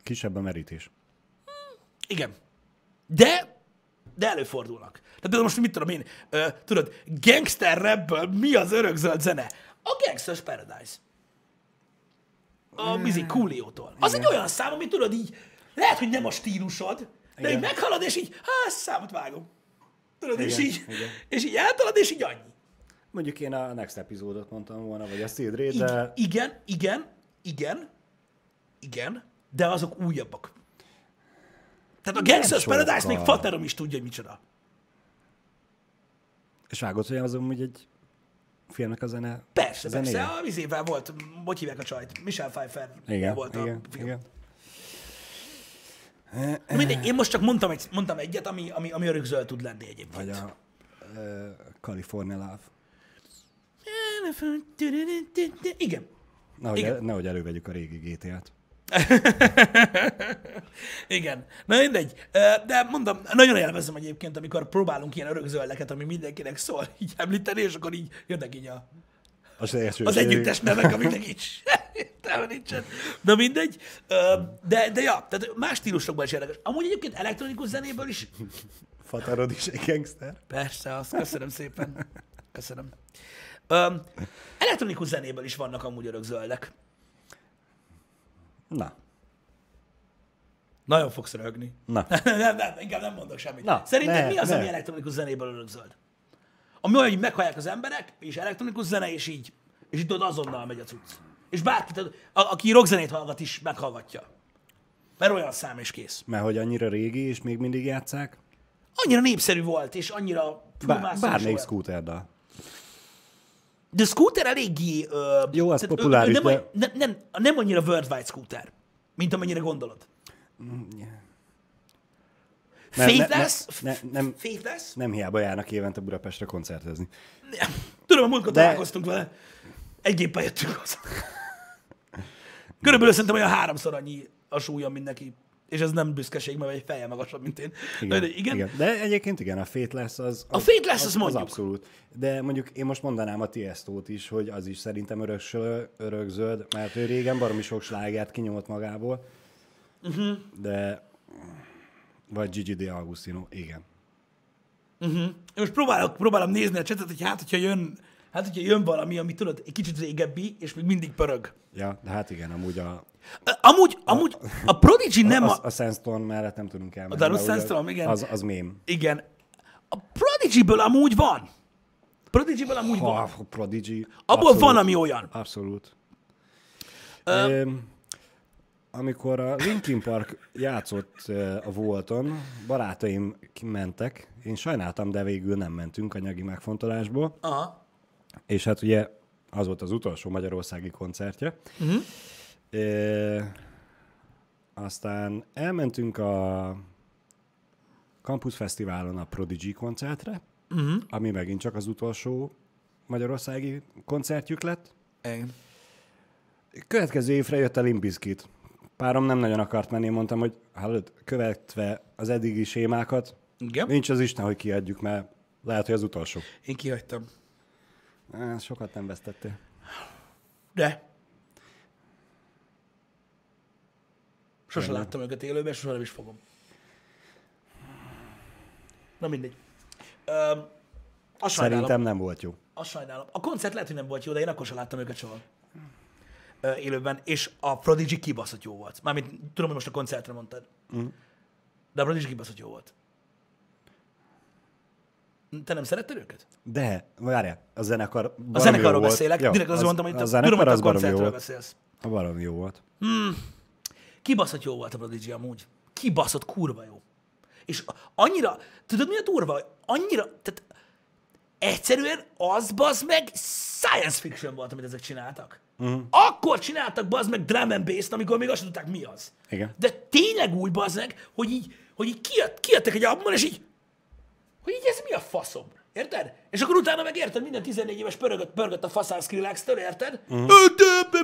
Kisebb a merítés. Igen. De, de előfordulnak. Tehát például most mit tudom én, ö, tudod, gangster rapből mi az örökzöld zene? A Gangsters Paradise. A Mizi Coolio-tól. Az egy olyan szám, ami tudod így, lehet, hogy nem a stílusod, de Igen. így meghalad, és így, hát számot vágom. Tudod, és Igen, így, igen. és így eltalad, és így annyi. Mondjuk én a Next epizódot mondtam volna, vagy a Steel Ray, I- de igen, igen, igen, igen, de azok újabbak. Tehát a Gangsters. Paradise még Faterom is tudja, hogy micsoda. és vágott, hogy az amúgy egy filmnek a zene. Persze, zenéje? persze. A vizével volt, hogy hívják a csajt? Michelle Pfeiffer Igen, volt igen, a film. igen. Na Mindegy, én most csak mondtam, egy, mondtam egyet, ami, ami, ami örökzöld tud lenni egyébként. Vagy a uh, California Love. Igen. Nehogy, Igen. el, nehogy elővegyük a régi GTA-t. Igen. Na mindegy. De mondom, nagyon élvezem egyébként, amikor próbálunk ilyen örökzöldeket, ami mindenkinek szól, így említeni, és akkor így jönnek így a, Az, első az együttes nevek, aminek így értelme nincsen. Na mindegy. De, de ja, tehát más stílusokban is érdekes. Amúgy egyébként elektronikus zenéből is Fatarod is egy gangster. Persze, azt köszönöm szépen. Köszönöm. Um, elektronikus zenéből is vannak amúgy örökzöldek. Na, Nagyon fogsz röhögni. na. nem, nem, inkább nem mondok semmit. Na, Szerinted ne, mi az, ne. ami elektronikus zenéből örökzöld? Ami olyan, hogy meghallják az emberek, és elektronikus zene, és így, és így tudod, azonnal megy a cucc. És bárki, tudod, a, aki rockzenét hallgat is, meghallgatja. Mert olyan szám és kész. Mert hogy annyira régi, és még mindig játszák. Annyira népszerű volt, és annyira Bár, bármelyik volt. De Scooter eléggé... Ö, Jó, az tehát, populáris, nem, de- nem, nem, nem annyira worldwide Scooter, mint amennyire gondolod. Ne- ne- Faithless? ne- ne- nem- Faithless? Nem hiába járnak évente Budapestre koncertezni. Tudom, a múltkor De- találkoztunk vele. Egy géppel jöttünk haza. Körülbelül szerintem olyan háromszor annyi a súlyom, mint neki. És ez nem büszkeség, mert egy feje magasabb, mint én. Igen. De, igen. igen. De egyébként igen, a Fate lesz az... A az Fate lesz, az, azt mondjuk. Az abszolút. De mondjuk én most mondanám a Tiesto-t is, hogy az is szerintem öröksö, örökzöld, mert ő régen baromi sok slágert kinyomott magából. Mhm. Uh-huh. De... Vagy Gigi De Agustino, igen. Én most próbálok, próbálom nézni a csetet, hogy hát, hogyha jön, hát, hogyha jön valami, ami tudod, egy kicsit régebbi, és még mindig pörög. Ja, de hát igen, amúgy a, Amúgy, amúgy a Prodigy nem a, a... a Sandstorm mellett nem tudunk elmenni. Darus mert ugye Sandstorm, igen. Az, az mém. Igen. A Prodigy-ből amúgy van. Prodigy-ből amúgy Ha, van. a Prodigy. Abból abszolút. van, ami olyan. Abszolút. Ö... Amikor a Linkin Park játszott a Volton, barátaim kimentek, én sajnáltam, de végül nem mentünk anyagi megfontolásból, Aha. és hát ugye az volt az utolsó magyarországi koncertje. Uh-huh. Ö, aztán elmentünk a Campus Fesztiválon a Prodigy koncertre, uh-huh. ami megint csak az utolsó magyarországi koncertjük lett. Igen. Következő évre jött a Limbiskit. Párom nem nagyon akart menni, mondtam, hogy hallod, követve az eddigi sémákat, Igen. nincs az Isten, hogy kiadjuk, mert lehet, hogy az utolsó. Én kihagytam. Sokat nem vesztettél. De. Sose láttam őket élőben, sose nem is fogom. Na mindegy. Ö, azt sajnálom. Szerintem nem volt jó. Azt sajnálom. A koncert lehet, hogy nem volt jó, de én akkor sem láttam őket soha. Ö, élőben. És a Prodigy kibaszott jó volt. Mármint tudom, hogy most a koncertre mondtad. Mm. De a Prodigy kibaszott jó volt. Te nem szeretted őket? De, várjál, a zenekar A zenekarról beszélek. Jó, Direkt azért az- mondtam, hogy a a, zenekar tudom, hogy az a koncertről beszélsz. A baromi jó volt. Kibaszott jó volt a Prodigy amúgy. Kibaszott kurva jó. És annyira, tudod mi a durva? Annyira, tehát egyszerűen az, bazd meg, science fiction volt, amit ezek csináltak. Uh-huh. Akkor csináltak, bazd meg, drum and bass amikor még azt sem tudták, mi az. Igen. De tényleg úgy, bazd meg, hogy így, hogy így kijött, kijöttek egy albumon, és így, hogy így ez mi a faszom? Érted? És akkor utána meg érted, minden 14 éves pörögött, pörgött a faszán Skrillex-től, érted? Uh-huh.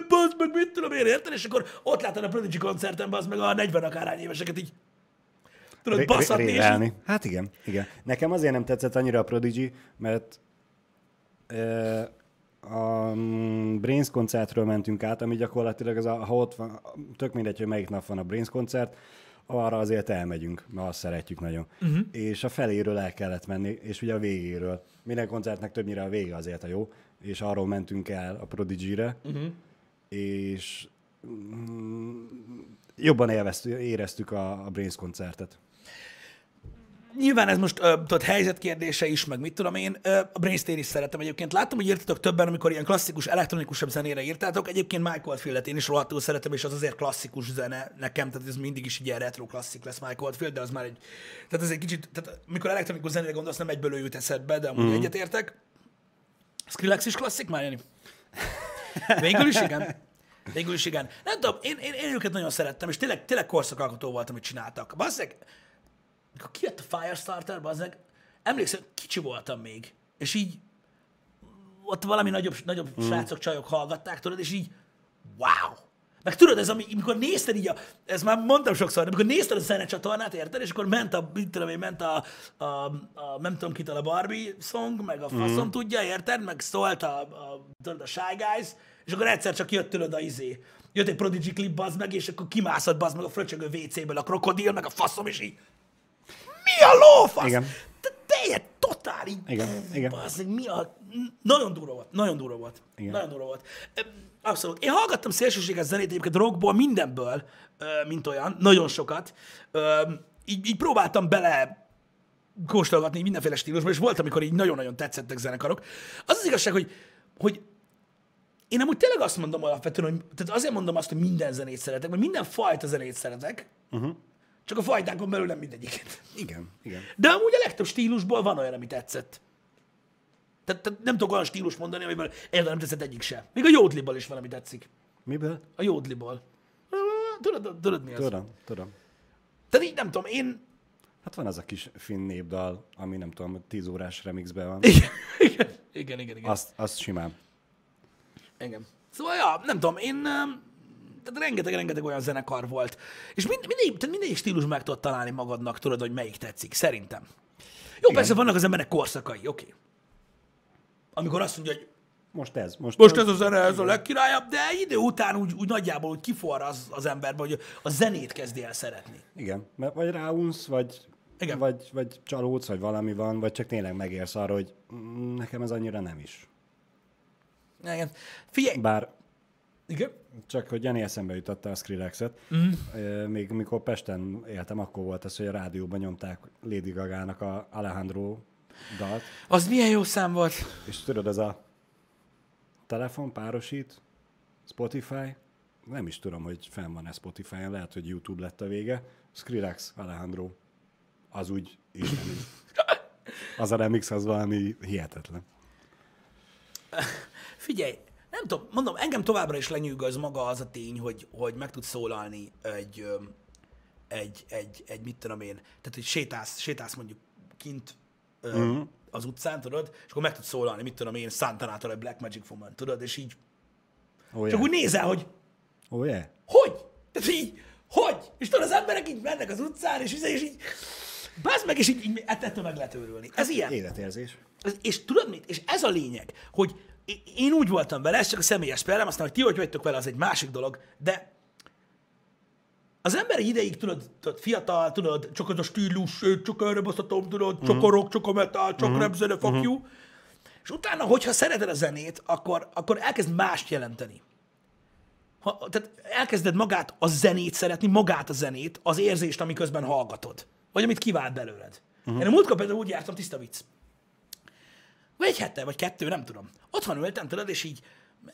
Bazd meg, mit tudom én, érted? És akkor ott látod a Prodigy koncerten, bazd meg a 40 akárhány éveseket így tudod, Ré- és így, rélelni. Hát igen, igen. Nekem azért nem tetszett annyira a Prodigy, mert ö, a mm, Brains koncertről mentünk át, ami gyakorlatilag az a, ha ott van, tök mindegy, hogy melyik nap van a Brains koncert, arra azért elmegyünk, mert azt szeretjük nagyon. Uh-huh. És a feléről el kellett menni, és ugye a végéről. Minden koncertnek többnyire a vége azért a jó, és arról mentünk el a Prodigy-re, uh-huh. és mm, jobban élveztük, éreztük a, a Brains koncertet. Nyilván ez most ö, tudod, helyzetkérdése is, meg mit tudom én. Ö, a Brainstain is szeretem egyébként. Láttam, hogy írtatok többen, amikor ilyen klasszikus, elektronikusabb zenére írtátok. Egyébként Michael Fieldet én is rohadtul szeretem, és az azért klasszikus zene nekem, tehát ez mindig is ilyen retro klasszik lesz Michael Field, de az már egy, tehát ez egy kicsit, tehát amikor elektronikus zenére gondolsz, nem egyből ő jut eszedbe, de amúgy mm. egyetértek. Skrillex is klasszik már, Jani? Végül is igen. Végül is igen. Nem tudom, én, én, én őket nagyon szerettem, és tényleg, tényleg korszakalkotó volt, amit csináltak. Bazzeg, mikor kijött a Firestarter, bazzeg, emlékszem, kicsi voltam még, és így ott valami nagyobb, nagyobb mm. srácok, csajok hallgatták, tudod, és így wow! Meg tudod, ez ami, amikor nézted így a, ez már mondtam sokszor, de amikor nézted a zenecsatornát, érted, és akkor ment a, mit tudom én, ment a, a, a nem tudom kitől a Barbie song, meg a faszom mm. tudja, érted, meg szólt a, a, tudod, a Shy Guys, és akkor egyszer csak jött tőled a izé. Jött egy Prodigy klip, bazd meg, és akkor kimászott, bazd meg a fröcsögő WC-ből a krokodil, meg a faszom, és így mi a lófasz? Igen. Te teljed totál így. Igen, igen. Bazd meg, mi a... Nagyon durva volt, nagyon durva volt. Igen. Nagyon durva volt. Abszolút. Én hallgattam szélsőséges zenét egyébként rockból, mindenből, mint olyan, nagyon sokat. Így, így próbáltam bele kóstolgatni mindenféle stílusban, és volt, amikor így nagyon-nagyon tetszettek zenekarok. Az az igazság, hogy, hogy én amúgy tényleg azt mondom alapvetően, hogy tehát azért mondom azt, hogy minden zenét szeretek, mert minden fajta zenét szeretek, uh-huh. Csak a fajtákon belül nem mindegyiket. Igen, igen. De amúgy a legtöbb stílusból van olyan, ami tetszett. Tehát, tehát nem tudok olyan stílus mondani, amiből érted, nem tetszett egyik se. Még a jódliból is van, ami tetszik. Miből? A jódliból. Tudod, tudod mi az? Tudom, tudom. Tehát így nem tudom, én... Hát van az a kis finn népdal, ami nem tudom, 10 órás remixben van. Igen, igen, igen, igen. igen. Azt, azt simán. Igen. Szóval, ja, nem tudom, én... Tehát rengeteg-rengeteg olyan zenekar volt. És mind, mindegyik, tehát mindegyik stílus meg tudod találni magadnak, tudod, hogy melyik tetszik, szerintem. Jó, Igen. persze vannak az emberek korszakai, oké. Okay. Amikor azt mondja, hogy Most ez. Most, most ez a zene, ez a legkirályabb, de idő után úgy, úgy nagyjából úgy kiforra az, az emberbe, hogy a zenét kezdi el szeretni. Igen, mert vagy ráunsz, vagy, Igen. vagy, vagy csalódsz, vagy valami van, vagy csak tényleg megérsz arra, hogy mm, nekem ez annyira nem is. Igen. Figyelj, Bár igen. Csak, hogy Jani eszembe jutotta a Skrillexet, mm. még mikor Pesten éltem, akkor volt az, hogy a rádióban nyomták Lady Gaga-nak a Alejandro dalt, Az milyen jó szám volt. és tudod, ez a telefon párosít, Spotify, nem is tudom, hogy fenn van-e Spotify-on, lehet, hogy YouTube lett a vége, Skrillex, Alejandro, az úgy isteni. Az a remix az valami hihetetlen. Figyelj, nem tudom, mondom, engem továbbra is lenyűgöz maga az a tény, hogy, hogy meg tudsz szólalni egy, egy, egy, egy, mit tudom én, tehát hogy sétálsz, sétálsz mondjuk kint mm. az utcán, tudod, és akkor meg tudsz szólalni, mit tudom én, Santanától egy Black Magic Woman, tudod, és így Oh, csak yeah. úgy nézel, hogy Oh, yeah. hogy? Tehát így, hogy? És tudod, az emberek így mennek az utcán, és, és így, bázd meg, és így, így ett- ettől meg lehet őrülni. Ez ilyen. Életérzés. Ez- És tudod mit? És ez a lényeg, hogy én úgy voltam vele, ez csak a személyes például, aztán, hogy ti hogy vagytok vele, az egy másik dolog, de az ember egy ideig, tudod, tudod fiatal, tudod, csak az a stílus, csak erre basztatom, tudod, csak a rock, csak a metal, csak mm rap zene, fuck you. És utána, hogyha szereted a zenét, akkor, akkor elkezd mást jelenteni. Ha, tehát elkezded magát a zenét szeretni, magát a zenét, az érzést, amiközben hallgatod. Vagy amit kivált belőled. Uh-huh. Én a múltkor például úgy jártam, tiszta vicc. Vagy egy hete, vagy kettő, nem tudom. Otthon ültem, tudod, és így,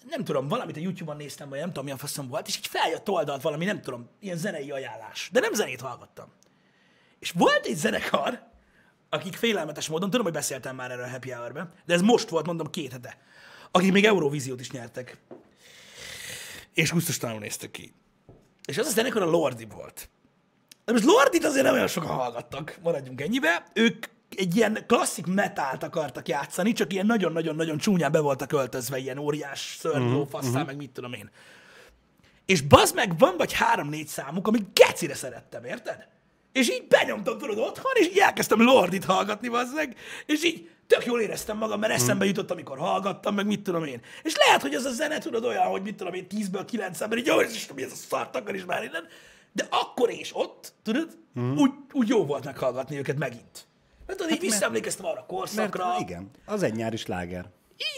nem tudom, valamit a YouTube-on néztem, vagy nem tudom, milyen faszom volt, és így feljött oldalt valami, nem tudom, ilyen zenei ajánlás. De nem zenét hallgattam. És volt egy zenekar, akik félelmetes módon, tudom, hogy beszéltem már erről a Happy hour de ez most volt, mondom, két hete, akik még Eurovíziót is nyertek. És gusztustalanul néztek ki. És az a zenekar a Lordi volt. De most Lordit azért nem olyan sokan hallgattak, maradjunk ennyibe. Ők egy ilyen klasszik metált akartak játszani, csak ilyen nagyon-nagyon-nagyon csúnyán be voltak öltözve, ilyen óriás szörnyó, uh-huh, uh-huh. meg mit tudom én. És bazd meg, van vagy három-négy számuk, amit gecire szerettem, érted? És így benyomtam tudod otthon, és így elkezdtem Lordit hallgatni, bazd meg, és így tök jól éreztem magam, mert eszembe jutott, amikor hallgattam, meg mit tudom én. És lehet, hogy az a zene, tudod, olyan, hogy mit tudom én, 10-ből 9 ember, így jó, és mi ez a szart, akar is már innen. De akkor és ott, tudod, mm. úgy, úgy jó volt meghallgatni őket megint. Mert tudod, így hát visszaemlékeztem arra a korszakra. Mert, igen, az egy nyári sláger.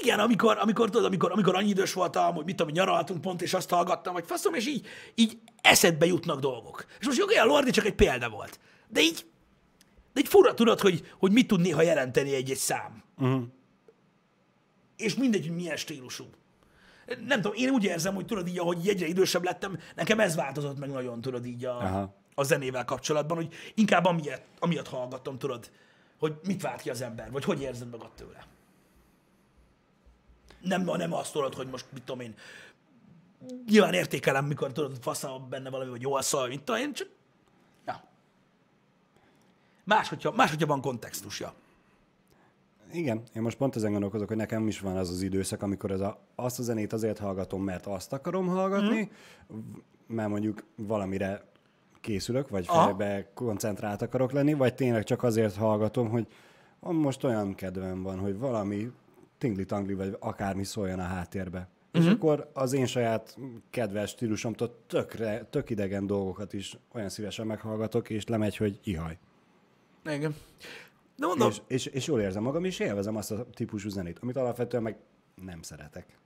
Igen, amikor, amikor, tudod, amikor, amikor annyi idős voltam, hogy mit tudom, nyaraltunk pont, és azt hallgattam, hogy faszom, és így, így eszedbe jutnak dolgok. És most jó, a Lordi csak egy példa volt. De így, de így fura tudod, hogy, hogy mit tud néha jelenteni egy-egy szám. Uh-huh. És mindegy, hogy milyen stílusú. Nem tudom, én úgy érzem, hogy tudod így, ahogy egyre idősebb lettem, nekem ez változott meg nagyon, tudod így a, Aha. a zenével kapcsolatban, hogy inkább amiatt, amiatt hallgatom, tudod, hogy mit vált ki az ember, vagy hogy érzed magad tőle. Nem, nem azt tudod, hogy most mit tudom én, nyilván értékelem, mikor tudod, faszal benne valami, vagy jól szól, mint tudom én, csak ja. Más, hogyha, más, hogyha van kontextusja. Igen, én most pont ezen gondolkozok, hogy nekem is van az az időszak, amikor ez a, azt a zenét azért hallgatom, mert azt akarom hallgatni, mm. mert mondjuk valamire készülök, vagy fejbe koncentrált akarok lenni, vagy tényleg csak azért hallgatom, hogy most olyan kedvem van, hogy valami tingli-tangli, vagy akármi szóljon a háttérbe. Uh-huh. És mhm. akkor az én saját kedves stílusomtól tökre, tök idegen dolgokat is olyan szívesen meghallgatok, és lemegy, hogy ihaj. Igen. De mondom... És, és, és jól érzem magam, és élvezem azt a típusú zenét, amit alapvetően meg nem szeretek.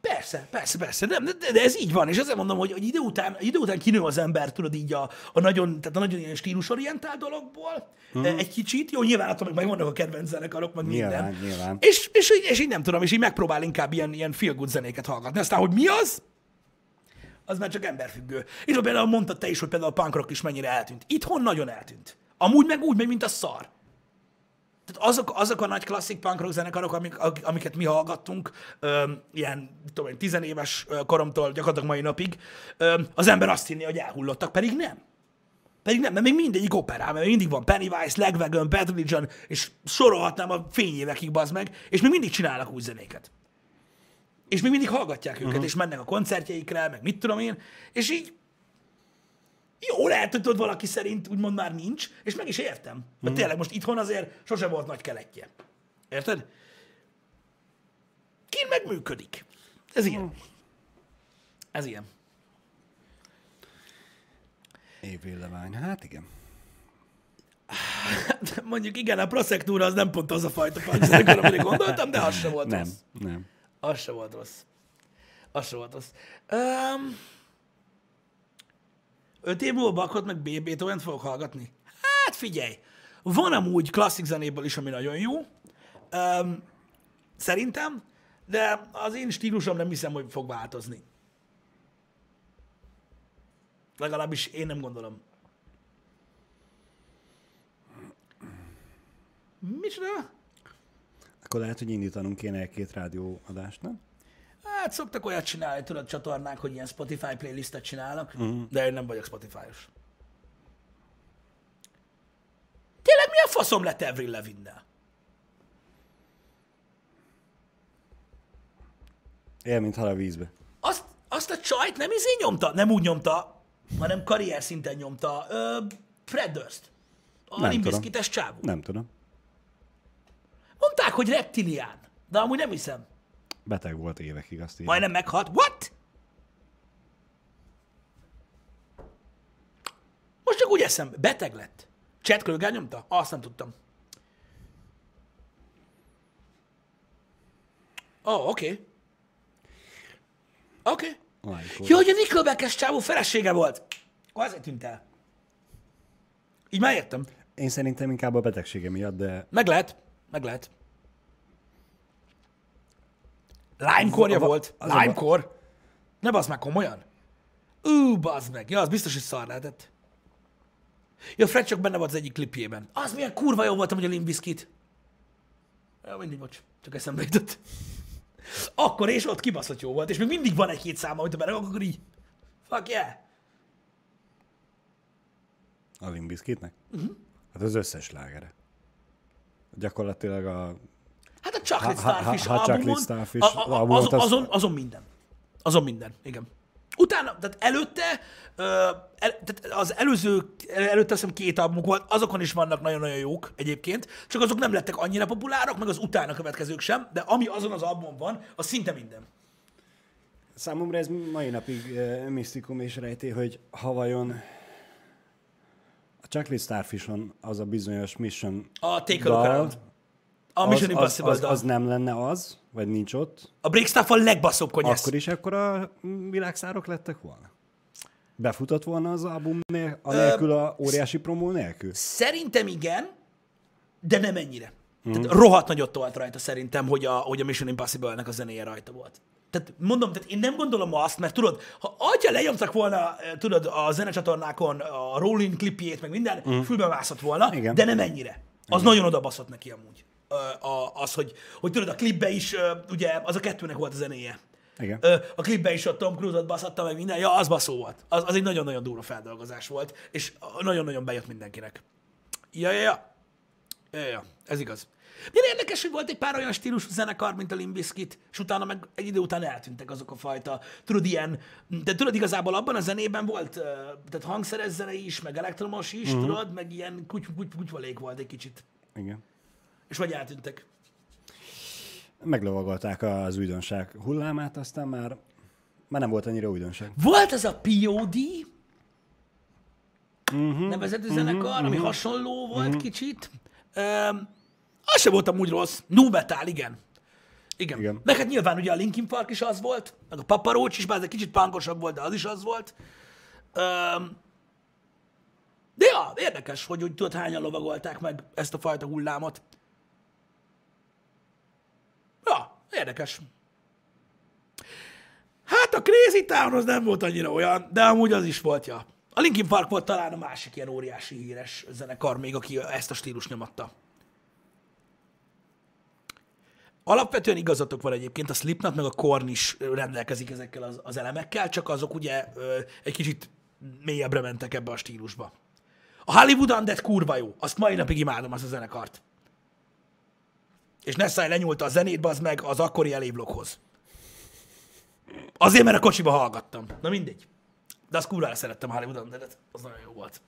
Persze, persze, persze, nem, de, de ez így van, és azért mondom, hogy, hogy idő, után, idő után kinő az ember, tudod így a, a nagyon, tehát a nagyon ilyen stílusorientált dologból, hmm. egy kicsit, jó, nyilván attól meg megvannak a kedvenc zenekarok, meg nyilván, minden. Nyilván. És, és, és, és, így nem tudom, és így megpróbál inkább ilyen, ilyen feel good zenéket hallgatni. Aztán, hogy mi az, az már csak emberfüggő. És például mondtad te is, hogy például a punk rock is mennyire eltűnt. Itthon nagyon eltűnt. Amúgy meg úgy megy, mint a szar. Tehát azok, azok a nagy klasszik punk rock zenekarok, amik, amiket mi hallgattunk, öm, ilyen, tudom én, tizenéves koromtól gyakorlatilag mai napig, öm, az ember azt hinni, hogy elhullottak, pedig nem. Pedig nem, mert még mindegyik operál, mert még mindig van Pennywise, Legwagon, Religion, és sorolhatnám a fényévekig, bazd meg, és még mindig csinálnak új zenéket. És még mindig hallgatják őket, uh-huh. és mennek a koncertjeikre, meg mit tudom én, és így jó, lehet, hogy tudod, valaki szerint úgymond már nincs, és meg is értem. Mert mm. tényleg most itthon azért sose volt nagy keletje. Érted? Ki meg működik. Ez ilyen. Mm. Ez ilyen. Évvélevány, hát igen. Hát, mondjuk igen, a proszektúra az nem pont az a fajta pankzenekar, amire gondoltam, de az se volt nem, rossz. Nem, Az se volt rossz. Az se volt rossz. Um, Öt év múlva Bakot meg BB-t olyan fogok hallgatni? Hát figyelj, van amúgy klasszik zenéből is, ami nagyon jó, um, szerintem, de az én stílusom nem hiszem, hogy fog változni. Legalábbis én nem gondolom. Micsoda? Akkor lehet, hogy indítanunk kéne egy két rádióadást, nem? Hát szoktak olyat csinálni, tudod, csatornák, hogy ilyen Spotify playlistet csinálnak, uh-huh. de én nem vagyok Spotify-os. Tényleg mi a faszom lett Avril Levinnel? Él, mint hal a vízbe. Azt, azt a csajt nem izé nyomta, nem úgy nyomta, hanem karrier szinten nyomta. Ö, Fred Durst. A Limbiszkites csávó. Nem tudom. Mondták, hogy reptilián, de amúgy nem hiszem. Beteg volt évekig, azt így. Majdnem meghalt. What? Most csak úgy eszem, beteg lett. Kroger nyomta? Azt nem tudtam. Ó, oh, oké. Okay. Oké. Okay. Jó, hogy a Nickelback-es csávó felesége volt. Azért tűnt el. Így már értem. Én szerintem inkább a betegsége miatt, de... Meg lehet. Meg lehet. Limecore volt? Limecore? Ne bazd meg komolyan? Ú, bazd meg. Ja, az biztos, hogy szar lehetett. Ja, Fred csak benne volt az egyik klipjében. Az milyen kurva jó volt, hogy a Limp Bizkit. Ja, mindig, bocs. Csak eszembe jutott. Akkor és ott kibaszott jó volt, és még mindig van egy-két szám, amit berakok, akkor így. Fuck yeah. A Limp Bizkitnek? Uh-huh. Hát az összes lágere. Gyakorlatilag a... Chocolate Ha- ha- Starfish ha- ha albumon, Chocolate Starfish a, a, a, azon, az- azon, azon minden. Azon minden, igen. Utána, tehát előtte, el, tehát az előző, előtte azt hiszem két albumuk volt, azokon is vannak nagyon-nagyon jók egyébként, csak azok nem lettek annyira populárok, meg az utána következők sem, de ami azon az albumon van, az szinte minden. Számomra ez mai napig uh, misztikum és rejtély, hogy ha vajon a Chocolate Starfishon az a bizonyos Mission A Take a Look Around. A az, Mission az, Impossible az, dal. az, nem lenne az, vagy nincs ott, A Breakstuff a legbasszóbb konyesz. akkor is ekkora világszárok lettek volna? Befutott volna az album nél, a nélkül, a óriási promó nélkül? Szerintem igen, de nem ennyire. Mhm. Tehát rohadt nagyot tolt rajta szerintem, hogy a, hogy a Mission Impossible-nek a zenéje rajta volt. Tehát mondom, tehát én nem gondolom azt, mert tudod, ha atya lenyomtak volna, eh, tudod, a zenecsatornákon a Rolling klipjét, meg minden, mm. fülbemászott volna, Mhm. Igen. de nem ennyire. Az nagyon odabaszott neki amúgy. A, az, hogy, hogy tudod, a klipbe is, ugye, az a kettőnek volt a zenéje. Igen. A klipben is ott Tom Cruise-ot baszatta meg minden, ja, az baszó volt. Az, az egy nagyon-nagyon durva feldolgozás volt, és nagyon-nagyon bejött mindenkinek. Ja, ja, ja. Ja, ja, ez igaz. Milyen érdekes, hogy volt egy pár olyan stílusú zenekar, mint a Limp Bizkit, és utána meg egy idő után eltűntek azok a fajta, tudod, ilyen, de tudod, igazából abban a zenében volt, tehát hangszeres zene is, meg elektromos is, uh-huh. tudod, meg ilyen kuty, kuty, kutyvalék volt egy kicsit. Igen. És vagy eltűntek. Meglovagolták az újdonság hullámát, aztán már, már nem volt annyira újdonság. Volt ez a POD, uh-huh, nevezetű uh-huh, zenekar, ami hasonló volt uh-huh. kicsit. Um, az sem volt amúgy rossz. Nu metal, igen. Igen. Igen. Meg hát nyilván ugye a Linkin Park is az volt, meg a Papa Roach is, bár ez egy kicsit pankosabb volt, de az is az volt. Um, de ja, érdekes, hogy úgy tudod, hányan lovagolták meg ezt a fajta hullámot. Ja, érdekes. Hát a Crazy Town az nem volt annyira olyan, de amúgy az is volt, ja. A Linkin Park volt talán a másik ilyen óriási híres zenekar még, aki ezt a stílus nyomatta. Alapvetően igazatok van egyébként, a Slipknot meg a Korn is rendelkezik ezekkel az, az elemekkel, csak azok ugye ö, egy kicsit mélyebbre mentek ebbe a stílusba. A Hollywood Undead kurva jó, azt mai napig imádom azt a zenekart. És Nessai lenyúlta a zenét, az meg az akkori elévloghoz. Azért, mert a kocsiba hallgattam. Na mindegy. De azt kurvára szerettem Hollywood Undead-et. Az nagyon jó volt.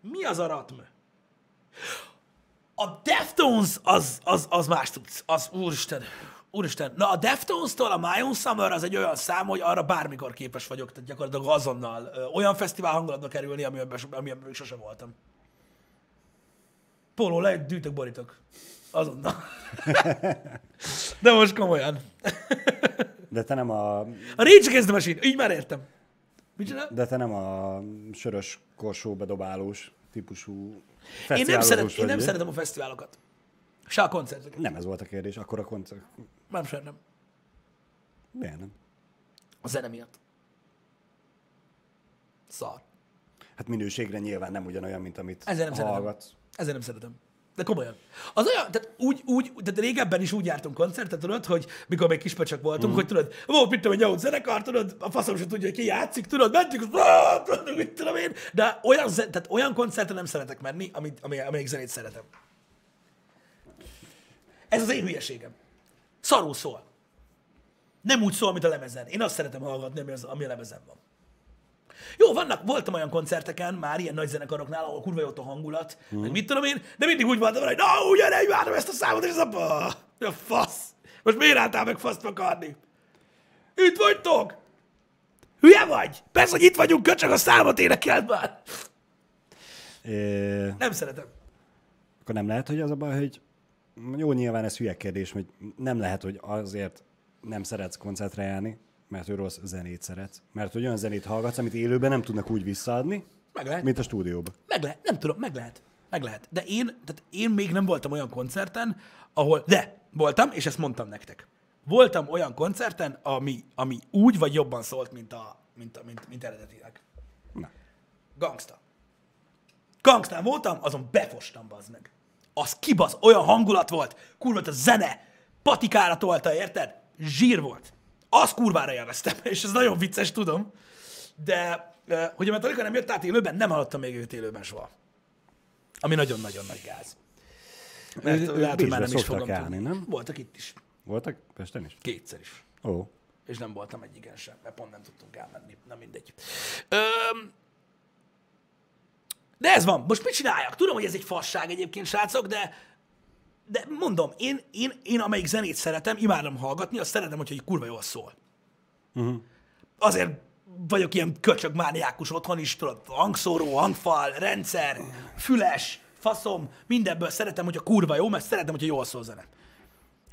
Mi az a ratm? A Deftones az, az, az más tudsz. Az, úristen, úristen. Na a Deftones-tól a My Own Summer az egy olyan szám, hogy arra bármikor képes vagyok, tehát gyakorlatilag azonnal olyan fesztivál hangulatba kerülni, amiben, amiben még sose voltam. Póló, le, gyűjtök, borítok. Azonnal. De most komolyan. De te nem a, A Rage Against the Machine, így már értem. Micsoda? de te nem a sörös korsó bedobálós típusú Én nem, szeret, én nem szeretem a fesztiválokat. Se a koncerteket. Nem ez volt a kérdés, akkor a koncert. Nem sem nem. Miért nem? A zene miatt. Szar. Hát minőségre nyilván nem ugyanolyan, mint amit Ezzel nem szeretem. Ezzel nem szeretem. De komolyan. Az olyan, tehát úgy, úgy, tehát régebben is úgy jártunk koncertet, tudod, hogy mikor még kispacsak voltunk, mm. hogy tudod, volt mit tudom, egy nyolc zenekar, tudod, a faszom sem tudja, hogy ki játszik, tudod, mentünk, tudod, mit tudom én, de olyan, tehát olyan koncertre nem szeretek menni, amit, ami, amelyik zenét szeretem. Ez az én hülyeségem. Szarul szól. Nem úgy szól, mint a lemezen. Én azt szeretem hallgatni, ami, az, ami a lemezen van. Jó, vannak, voltam olyan koncerteken, már ilyen nagy zenekaroknál, ahol kurva jó ott a hangulat, mm. meg mit tudom én, de mindig úgy voltam, hogy na, ugye, ne imádom ezt a számot, és ez a, bah, a fasz. Most miért álltál meg faszt akarni? Itt vagytok? Hülye vagy? Persze, hogy itt vagyunk, köcsög a számot énekeld már. É, Nem szeretem. akkor nem lehet, hogy az a baj, hogy jó, nyilván ez hülye kérdés, hogy nem lehet, hogy azért nem szeretsz koncertre járni, mert ő rossz zenét szeretsz. Mert olyan zenét hallgatsz, amit élőben nem tudnak úgy visszaadni, Meg lehet. mint a stúdióban. Meg lehet, nem tudom, meg lehet. Meg lehet. De én, tehát én még nem voltam olyan koncerten, ahol, de voltam, és ezt mondtam nektek. Voltam olyan koncerten, ami, ami úgy vagy jobban szólt, mint a, mint, mint, mint eredetileg. Na. Gangsta. Gangstán voltam, azon befostam, bazd meg. Az kibasz, olyan hangulat volt, kurva a zene, patikára tolta, érted? Zsír volt. Az kurvára élveztem, és ez nagyon vicces, tudom. De, hogy a Metallica nem jött át élőben, nem hallottam még őt élőben soha. Ami nagyon-nagyon nagy gáz. Mert Ő- lehet, hogy már nem is fogom tudni. nem? Voltak itt is. Voltak Pesten is? Kétszer is. Ó. És nem voltam egyiken sem, mert pont nem tudtunk elmenni. Na mindegy. Öm, de ez van. Most mit csináljak? Tudom, hogy ez egy fasság egyébként, srácok, de de mondom, én, én, én amelyik zenét szeretem, imádom hallgatni, azt szeretem, hogyha egy kurva jól szól. Uh-huh. Azért vagyok ilyen köcsög mániákus otthon is, tudod, hangszóró, hangfal, rendszer, füles, faszom, mindenből szeretem, hogyha kurva jó, mert szeretem, hogyha jól szól a zene.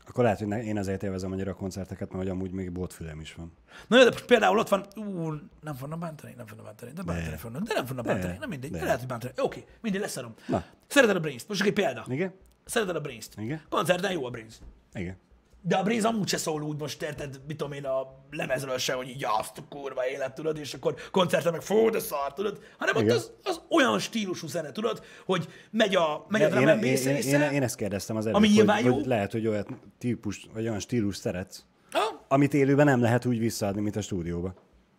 Akkor lehet, hogy én azért élvezem annyira a koncerteket, mert hogy amúgy még botfülem is van. Na jó, de például ott van, ú, nem fognak bántani, nem fognak bántani, de bántani De. fognak, de nem fognak De. bántani, nem mindegy, de. De. lehet, hogy bántani. Oké, mindegy, leszarom. Na. Szereted a Brains-t? Most egy példa. Igen? Szereted a Brains-t? Igen. Koncerten jó a Brains. Igen. De a Brains amúgy se szól úgy most, érted, mit tudom én, a lemezről se, hogy így azt a kurva élet, tudod, és akkor koncerten meg fú, de szar, tudod, hanem ott Igen. az, az, olyan stílusú zene, tudod, hogy megy a, megy a én, drum én, én, része. én, én, ezt kérdeztem az előbb, Ami hogy, hogy lehet, hogy olyan típus, vagy olyan stílus szeretsz, Ha? amit élőben nem lehet úgy visszaadni, mint a stúdióba.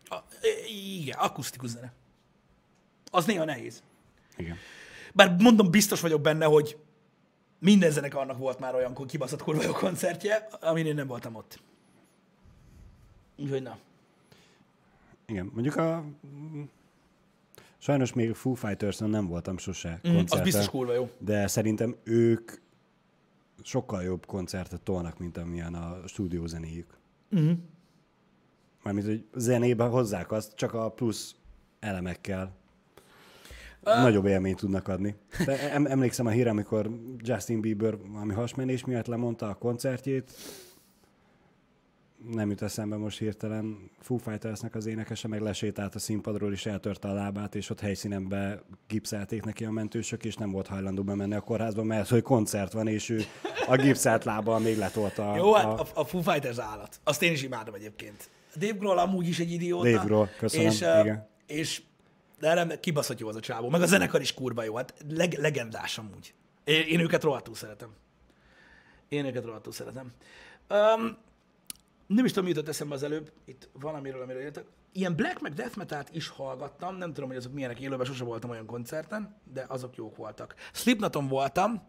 A, igen, akusztikus zene. Az néha nehéz. Igen. Bár mondom, biztos vagyok benne, hogy minden zenekarnak volt már olyan kibaszott kurva jó koncertje, amin én nem voltam ott. Úgyhogy na. Igen. Mondjuk a... Sajnos még Foo fighters nem voltam sose Mm, az koncerten, biztos kurva jó. de szerintem ők sokkal jobb koncertet tolnak, mint amilyen a stúdiózenéjük. Mm. Mármint, hogy zenébe hozzák azt, csak a plusz elemekkel nagyobb élményt tudnak adni. De em- emlékszem a hírre, amikor Justin Bieber valami hasmenés miatt lemondta a koncertjét, nem jut eszembe most hirtelen, Foo Fightersnek az énekese meg lesétált a színpadról, és eltörte a lábát, és ott helyszínen be gipszelték neki a mentősök, és nem volt hajlandó bemenni a kórházba, mert hogy koncert van, és ő a gipszelt lábbal még letolta Jó, hát a, a, a Foo Fighters állat. Azt én is imádom egyébként. Dave Grohl amúgy is egy idióta. Dave Grohl, köszönöm, És, igen. és de nem, kibaszott jó az a csávó. Meg a zenekar is kurva jó. Hát leg, legendás amúgy. Én, én őket rohadtul szeretem. Én őket rohadtul szeretem. Um, nem is tudom, mi jutott eszembe az előbb, itt valamiről, amiről jöttek. Ilyen black meg death metalt is hallgattam, nem tudom, hogy azok milyenek élőben, sose voltam olyan koncerten, de azok jók voltak. Slipknoton voltam,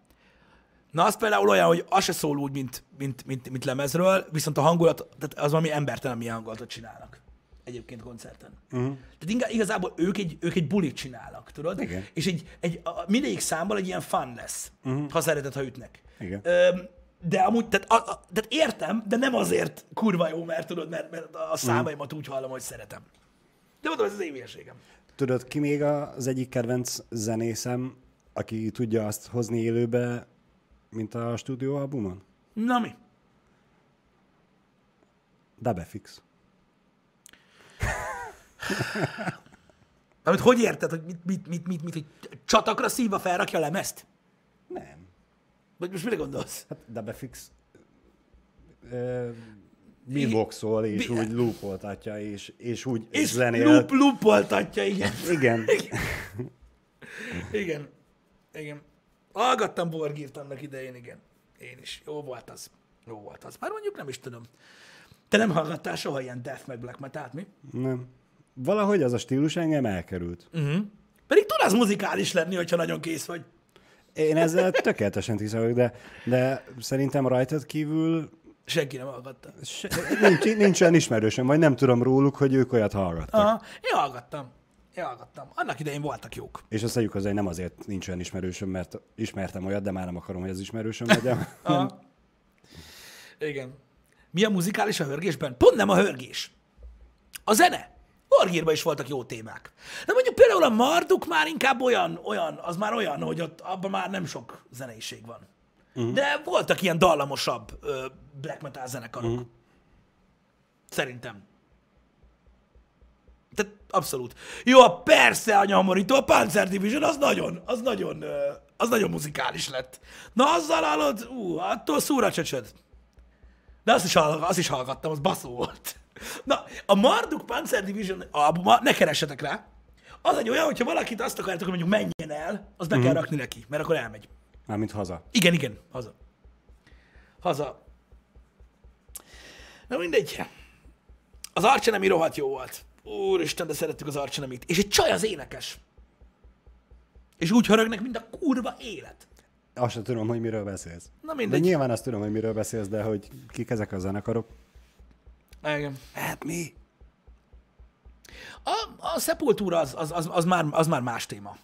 Na, az például olyan, hogy az se szól úgy, mint, mint, mint, mint lemezről, viszont a hangulat, tehát az valami embertelen milyen hangulatot csinálnak egyébként koncerten. Uh-huh. Tehát igazából ők egy, ők egy bulit csinálnak, tudod? Igen. És egy, egy, a, mindegyik számból egy ilyen fun lesz, uh-huh. ha szereted, ha ütnek. Igen. Öm, de amúgy, tehát, a, a, tehát értem, de nem azért kurva jó, mert tudod, mert, mert a számaimat úgy hallom, hogy szeretem. De mondom, ez az én hülyeségem. Tudod, ki még az egyik kedvenc zenészem, aki tudja azt hozni élőbe, mint a stúdióalbumon? Na mi? Dabefix. Amit hogy érted, hogy mit, mit, mit, mit, mit, hogy csatakra szívva felrakja a lemezt? Nem. Vagy most mire gondolsz? Hát Dabefix ö, beatboxol, és Bi- úgy loopoltatja, és, és úgy És zenél. loop, loopoltatja, igen. Igen. Igen. Igen. Hallgattam Borgírt annak idején, igen. Én is. Jó volt az. Jó volt az. Már mondjuk nem is tudom. Te nem hallgattál soha ilyen death meg black metal mi? Nem. Valahogy az a stílus engem elkerült. Pedig tud az muzikális lenni, hogyha nagyon kész vagy. Én ezzel tökéletesen tiszta vagyok, de, de szerintem rajtad kívül Senki nem hallgatta. se, nincs, nincs olyan ismerősöm, vagy nem tudom róluk, hogy ők olyat hallgattak. Aha. Én hallgattam. Én hallgattam. Annak idején voltak jók. És azt tegyük hogy nem azért nincs olyan ismerősöm, mert ismertem olyat, de már nem akarom, hogy az ismerősöm legyen. Igen. Mi a muzikális a hörgésben? Pont nem a hörgés. A zene. Orgírban is voltak jó témák. De mondjuk például a Marduk már inkább olyan, olyan, az már olyan, hogy ott abban már nem sok zeneiség van. Uh-huh. De voltak ilyen dallamosabb ö, black metal zenekarok. Uh-huh. Szerintem. Tehát abszolút. Jó, a persze a nyomorító, a Panzer Division, az nagyon, az nagyon, ö, az nagyon muzikális lett. Na azzal hallod, ú, attól szúr a csöcsöd. De azt is, hallg- azt is hallgattam, az baszó volt. Na, a Marduk Panzer Division albuma, ne keressetek rá, az egy olyan, hogyha valakit azt akarjátok, hogy mondjuk menjen el, az be kell rakni neki, mert akkor elmegy. Mármint haza. Igen, igen, haza. Haza. Na mindegy. Az Archenemi rohadt jó volt. Úristen, de szerettük az Archenemit. És egy csaj az énekes. És úgy hörögnek, mint a kurva élet. Azt sem tudom, hogy miről beszélsz. Na De mindegy. nyilván azt tudom, hogy miről beszélsz, de hogy kik ezek a zenekarok. Igen. Hát mi? A, a szepultúra az, az, az, az, már, az már más téma.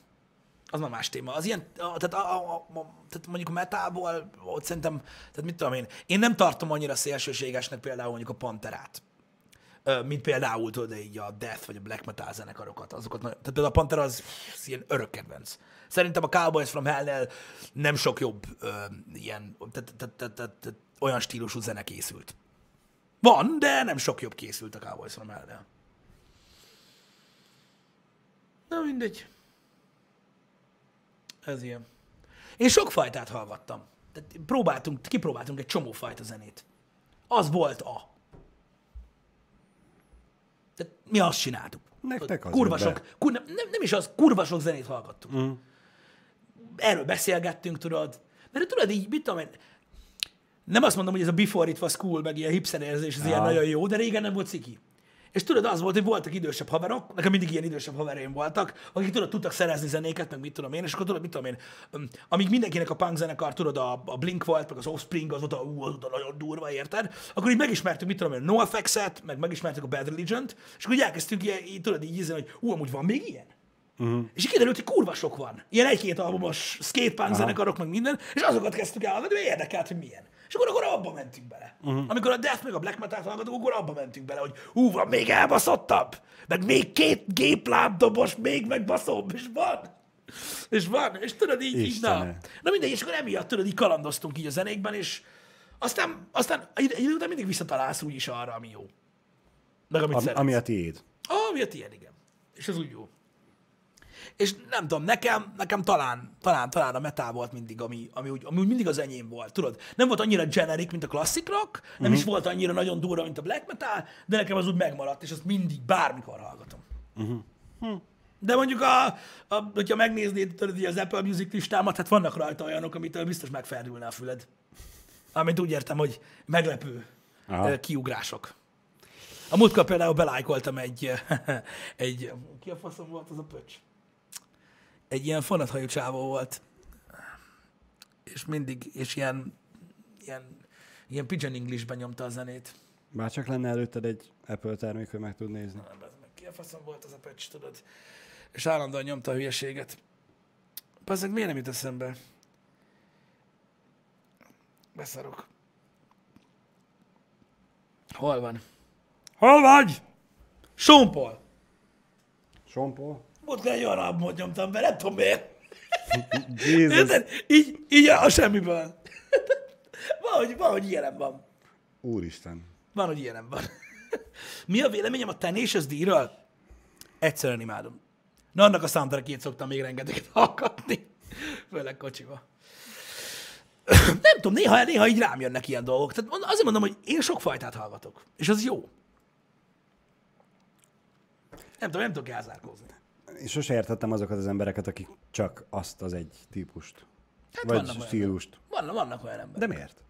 Az már más téma. Az ilyen, tehát, a, a, a, tehát mondjuk a metából, ott szerintem, tehát mit tudom én, én nem tartom annyira szélsőségesnek például mondjuk a Panterát. Mint például tudod, így a Death vagy a Black Metal zenekarokat. Azokat, nagyon- tehát például a Pantera az, az ilyen örök kedvenc. Szerintem a Cowboys from Hell-nél nem sok jobb ö, ilyen, tehát, tehát, tehát, tehát, olyan stílusú zene készült. Van, de nem sok jobb készült a Cowboys from Hell-nél. Na mindegy. Ez ilyen. Én sok fajtát hallgattam. Tehát próbáltunk, kipróbáltunk egy csomó fajta zenét. Az volt a. Tehát mi azt csináltuk. Nektek az kurva sok, kur, nem, nem, nem is az, kurva sok zenét hallgattunk. Mm. Erről beszélgettünk, tudod. Mert tudod így, mit tudom én, nem azt mondom, hogy ez a before it was cool, meg ilyen hipster érzés, ez ilyen Aha. nagyon jó, de régen nem volt ciki. És tudod, az volt, hogy voltak idősebb haverok, nekem mindig ilyen idősebb havereim voltak, akik tudod, tudtak szerezni zenéket, meg mit tudom én, és akkor tudod, mit tudom én, amíg mindenkinek a punk zenekar, tudod, a, a Blink volt, meg az Offspring, az oda, ú, az oda nagyon durva, érted? Akkor így megismertük, mit tudom én, NoFX-et, meg megismertük a Bad Religion-t, és akkor így elkezdtünk ilyen, így, tudod, így ízni, hogy ú, amúgy van még ilyen? Uh-huh. És kiderült, hogy kurva sok van. Ilyen egy-két albumos skatepunk zenekarok, meg minden, és azokat kezdtük el hallgatni, mert érdekelt, hogy milyen. És akkor, akkor abba mentünk bele. Uh-huh. Amikor a Death meg a Black Metal hallgatunk, akkor abba mentünk bele, hogy hú, van még elbaszottabb, meg még két géplábdobos, még megbaszóbb, és van. És van, és tudod így, így na. Na mindegy, és akkor emiatt tudod, így kalandoztunk így a zenékben, és aztán, aztán egy, idő után mindig visszatalálsz úgy is arra, ami jó. Meg amit Am, szeretsz. ami a tiéd. Ah, mi a tiéd, igen. És az úgy jó. És nem tudom, nekem, nekem talán, talán, talán a metal volt mindig, ami, ami, úgy, ami úgy mindig az enyém volt, tudod? Nem volt annyira generic, mint a classic rock, nem uh-huh. is volt annyira nagyon durva, mint a black metal, de nekem az úgy megmaradt, és azt mindig, bármikor hallgatom. Uh-huh. Hm. De mondjuk, a, a, hogyha megnéznéd tudod, az Apple Music listámat, hát vannak rajta olyanok, amitől biztos megferdülne a füled. Amit úgy értem, hogy meglepő Aha. kiugrások. A múltkor például belájkoltam egy, egy, ki a faszom volt az a pöcs? Egy ilyen fonathajú csávó volt. És mindig, és ilyen, ilyen, ilyen pigeon Englishben nyomta a zenét. Bár csak lenne előtted egy Apple termék, hogy meg tud nézni. Nem, ez meg ki a faszom volt az a pöcs, tudod? És állandóan nyomta a hülyeséget. Bazzeg, miért nem jut eszembe? Beszarok. Hol van? Hol vagy? Sean Paul. Volt egy olyan albumot nyomtam be, nem tudom miért. Érted? Így, így a semmiből. valahogy, valahogy ilyenem van. Úristen. Van, hogy ilyenem van. Mi a véleményem a Tenacious D-ről? Egyszerűen imádom. Na, annak a soundtrackjét szoktam még rengeteget hallgatni. Főleg kocsiba. Nem tudom, néha, néha így rám jönnek ilyen dolgok. Tehát azért mondom, hogy én sok fajtát hallgatok. És az jó. Nem tudom, nem tudok elzárkózni. Én sose értettem azokat az embereket, akik csak azt az egy típust. Hát vagy vannak stílust. Vannak, vannak olyan emberek. De miért?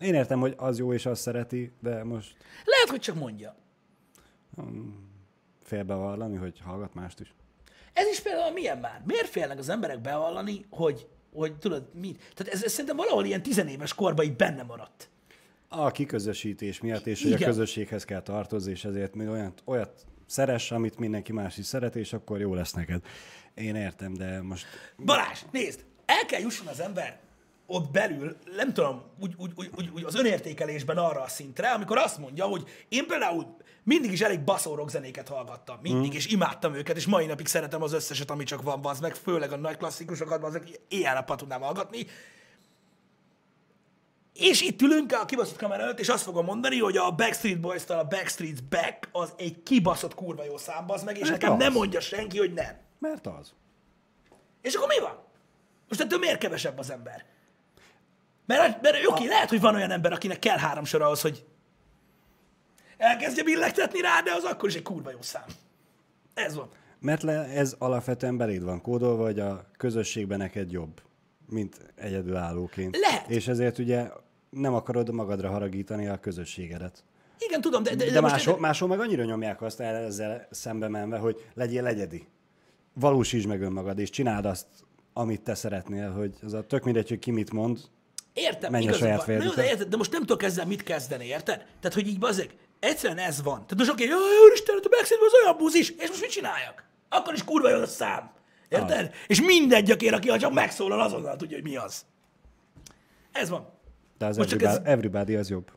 Én értem, hogy az jó és azt szereti, de most Lehet, hogy csak mondja. félbevallani, hogy hallgat mást is. Ez is például milyen már? Miért félnek az emberek bevallani, hogy, hogy tudod, mi? Tehát ez, ez szerintem valahol ilyen tizenéves korban így benne maradt. A kiközösítés miatt, és hogy Igen. a közösséghez kell tartozni, és ezért mi olyat, olyat szeres, amit mindenki más is szeret, és akkor jó lesz neked. Én értem, de most Balázs, nézd, el kell jusson az ember ott belül, nem tudom, úgy, úgy, úgy, úgy, úgy az önértékelésben arra a szintre, amikor azt mondja, hogy én például mindig is elég baszó zenéket hallgattam, mindig, mm. és imádtam őket, és mai napig szeretem az összeset, ami csak van, az meg főleg a nagy klasszikusokat, azok éjjel-nappal tudnám hallgatni. És itt ülünk a kibaszott kamera előtt, és azt fogom mondani, hogy a Backstreet Boys-tal a Backstreet's Back az egy kibaszott kurva jó szám, az meg, és Hát nekem az. nem mondja senki, hogy nem. mert az. És akkor mi van? Most ettől miért kevesebb az ember? Mert, mert oké, lehet, hogy van olyan ember, akinek kell három sor ahhoz, hogy elkezdje billegtetni rá, de az akkor is egy kurva jó szám. Ez van. Mert le, ez alapvetően beléd van kódolva, hogy a közösségben neked jobb, mint egyedülállóként. Lehet. És ezért ugye nem akarod magadra haragítani a közösségedet. Igen, tudom, de, de, De, de de most máshol, máshol meg annyira nyomják azt el ezzel szembe menve, hogy legyél egyedi. Valósítsd meg önmagad, és csináld azt, amit te szeretnél, hogy az a tök mindegy, hogy ki mit mond, Értem, Menj a saját van. jó, de, érted, de most nem tudok ezzel mit kezdeni, érted? Tehát, hogy így bazeg, egyszerűen ez van. Tehát most oké, jaj, úristen, a Backstreet az olyan buzis, és most mit csináljak? Akkor is kurva jó a szám. Érted? És mindegy, aki, aki csak megszólal, azonnal tudja, hogy mi az. Ez van. de az Most everybody, ez- everybody az jobb.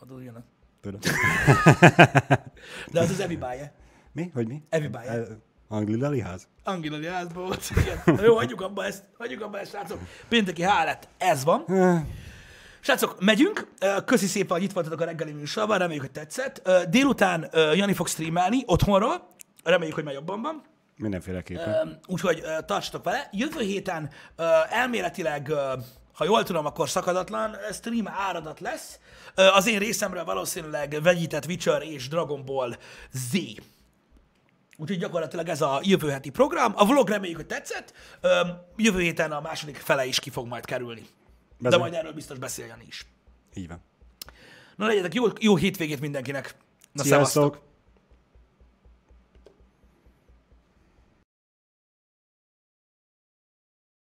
Aduljanak. Tudod? De az az Evibáje. Mi? Hogy mi? Everybody. Eh, Anglila liház? Angilali házból volt. Igen. Jó, hagyjuk abba ezt, hagyjuk abba ezt, srácok. Pénteki hálet, ez van. Srácok, megyünk. Köszi szépen, hogy itt voltatok a reggeli műsorban, reméljük, hogy tetszett. Délután Jani fog streamelni otthonról, reméljük, hogy már jobban van. Mindenféleképpen. Úgyhogy tartsatok vele. Jövő héten elméletileg, ha jól tudom, akkor szakadatlan stream áradat lesz. Az én részemről valószínűleg vegyített Witcher és Dragon Ball Z. Úgyhogy gyakorlatilag ez a jövő heti program. A vlog reméljük, hogy tetszett. Jövő héten a második fele is ki fog majd kerülni. De Bezony. majd erről biztos beszéljen is. Így van. Na legyetek jó, jó hétvégét mindenkinek. Na Sziasztok! szevasztok!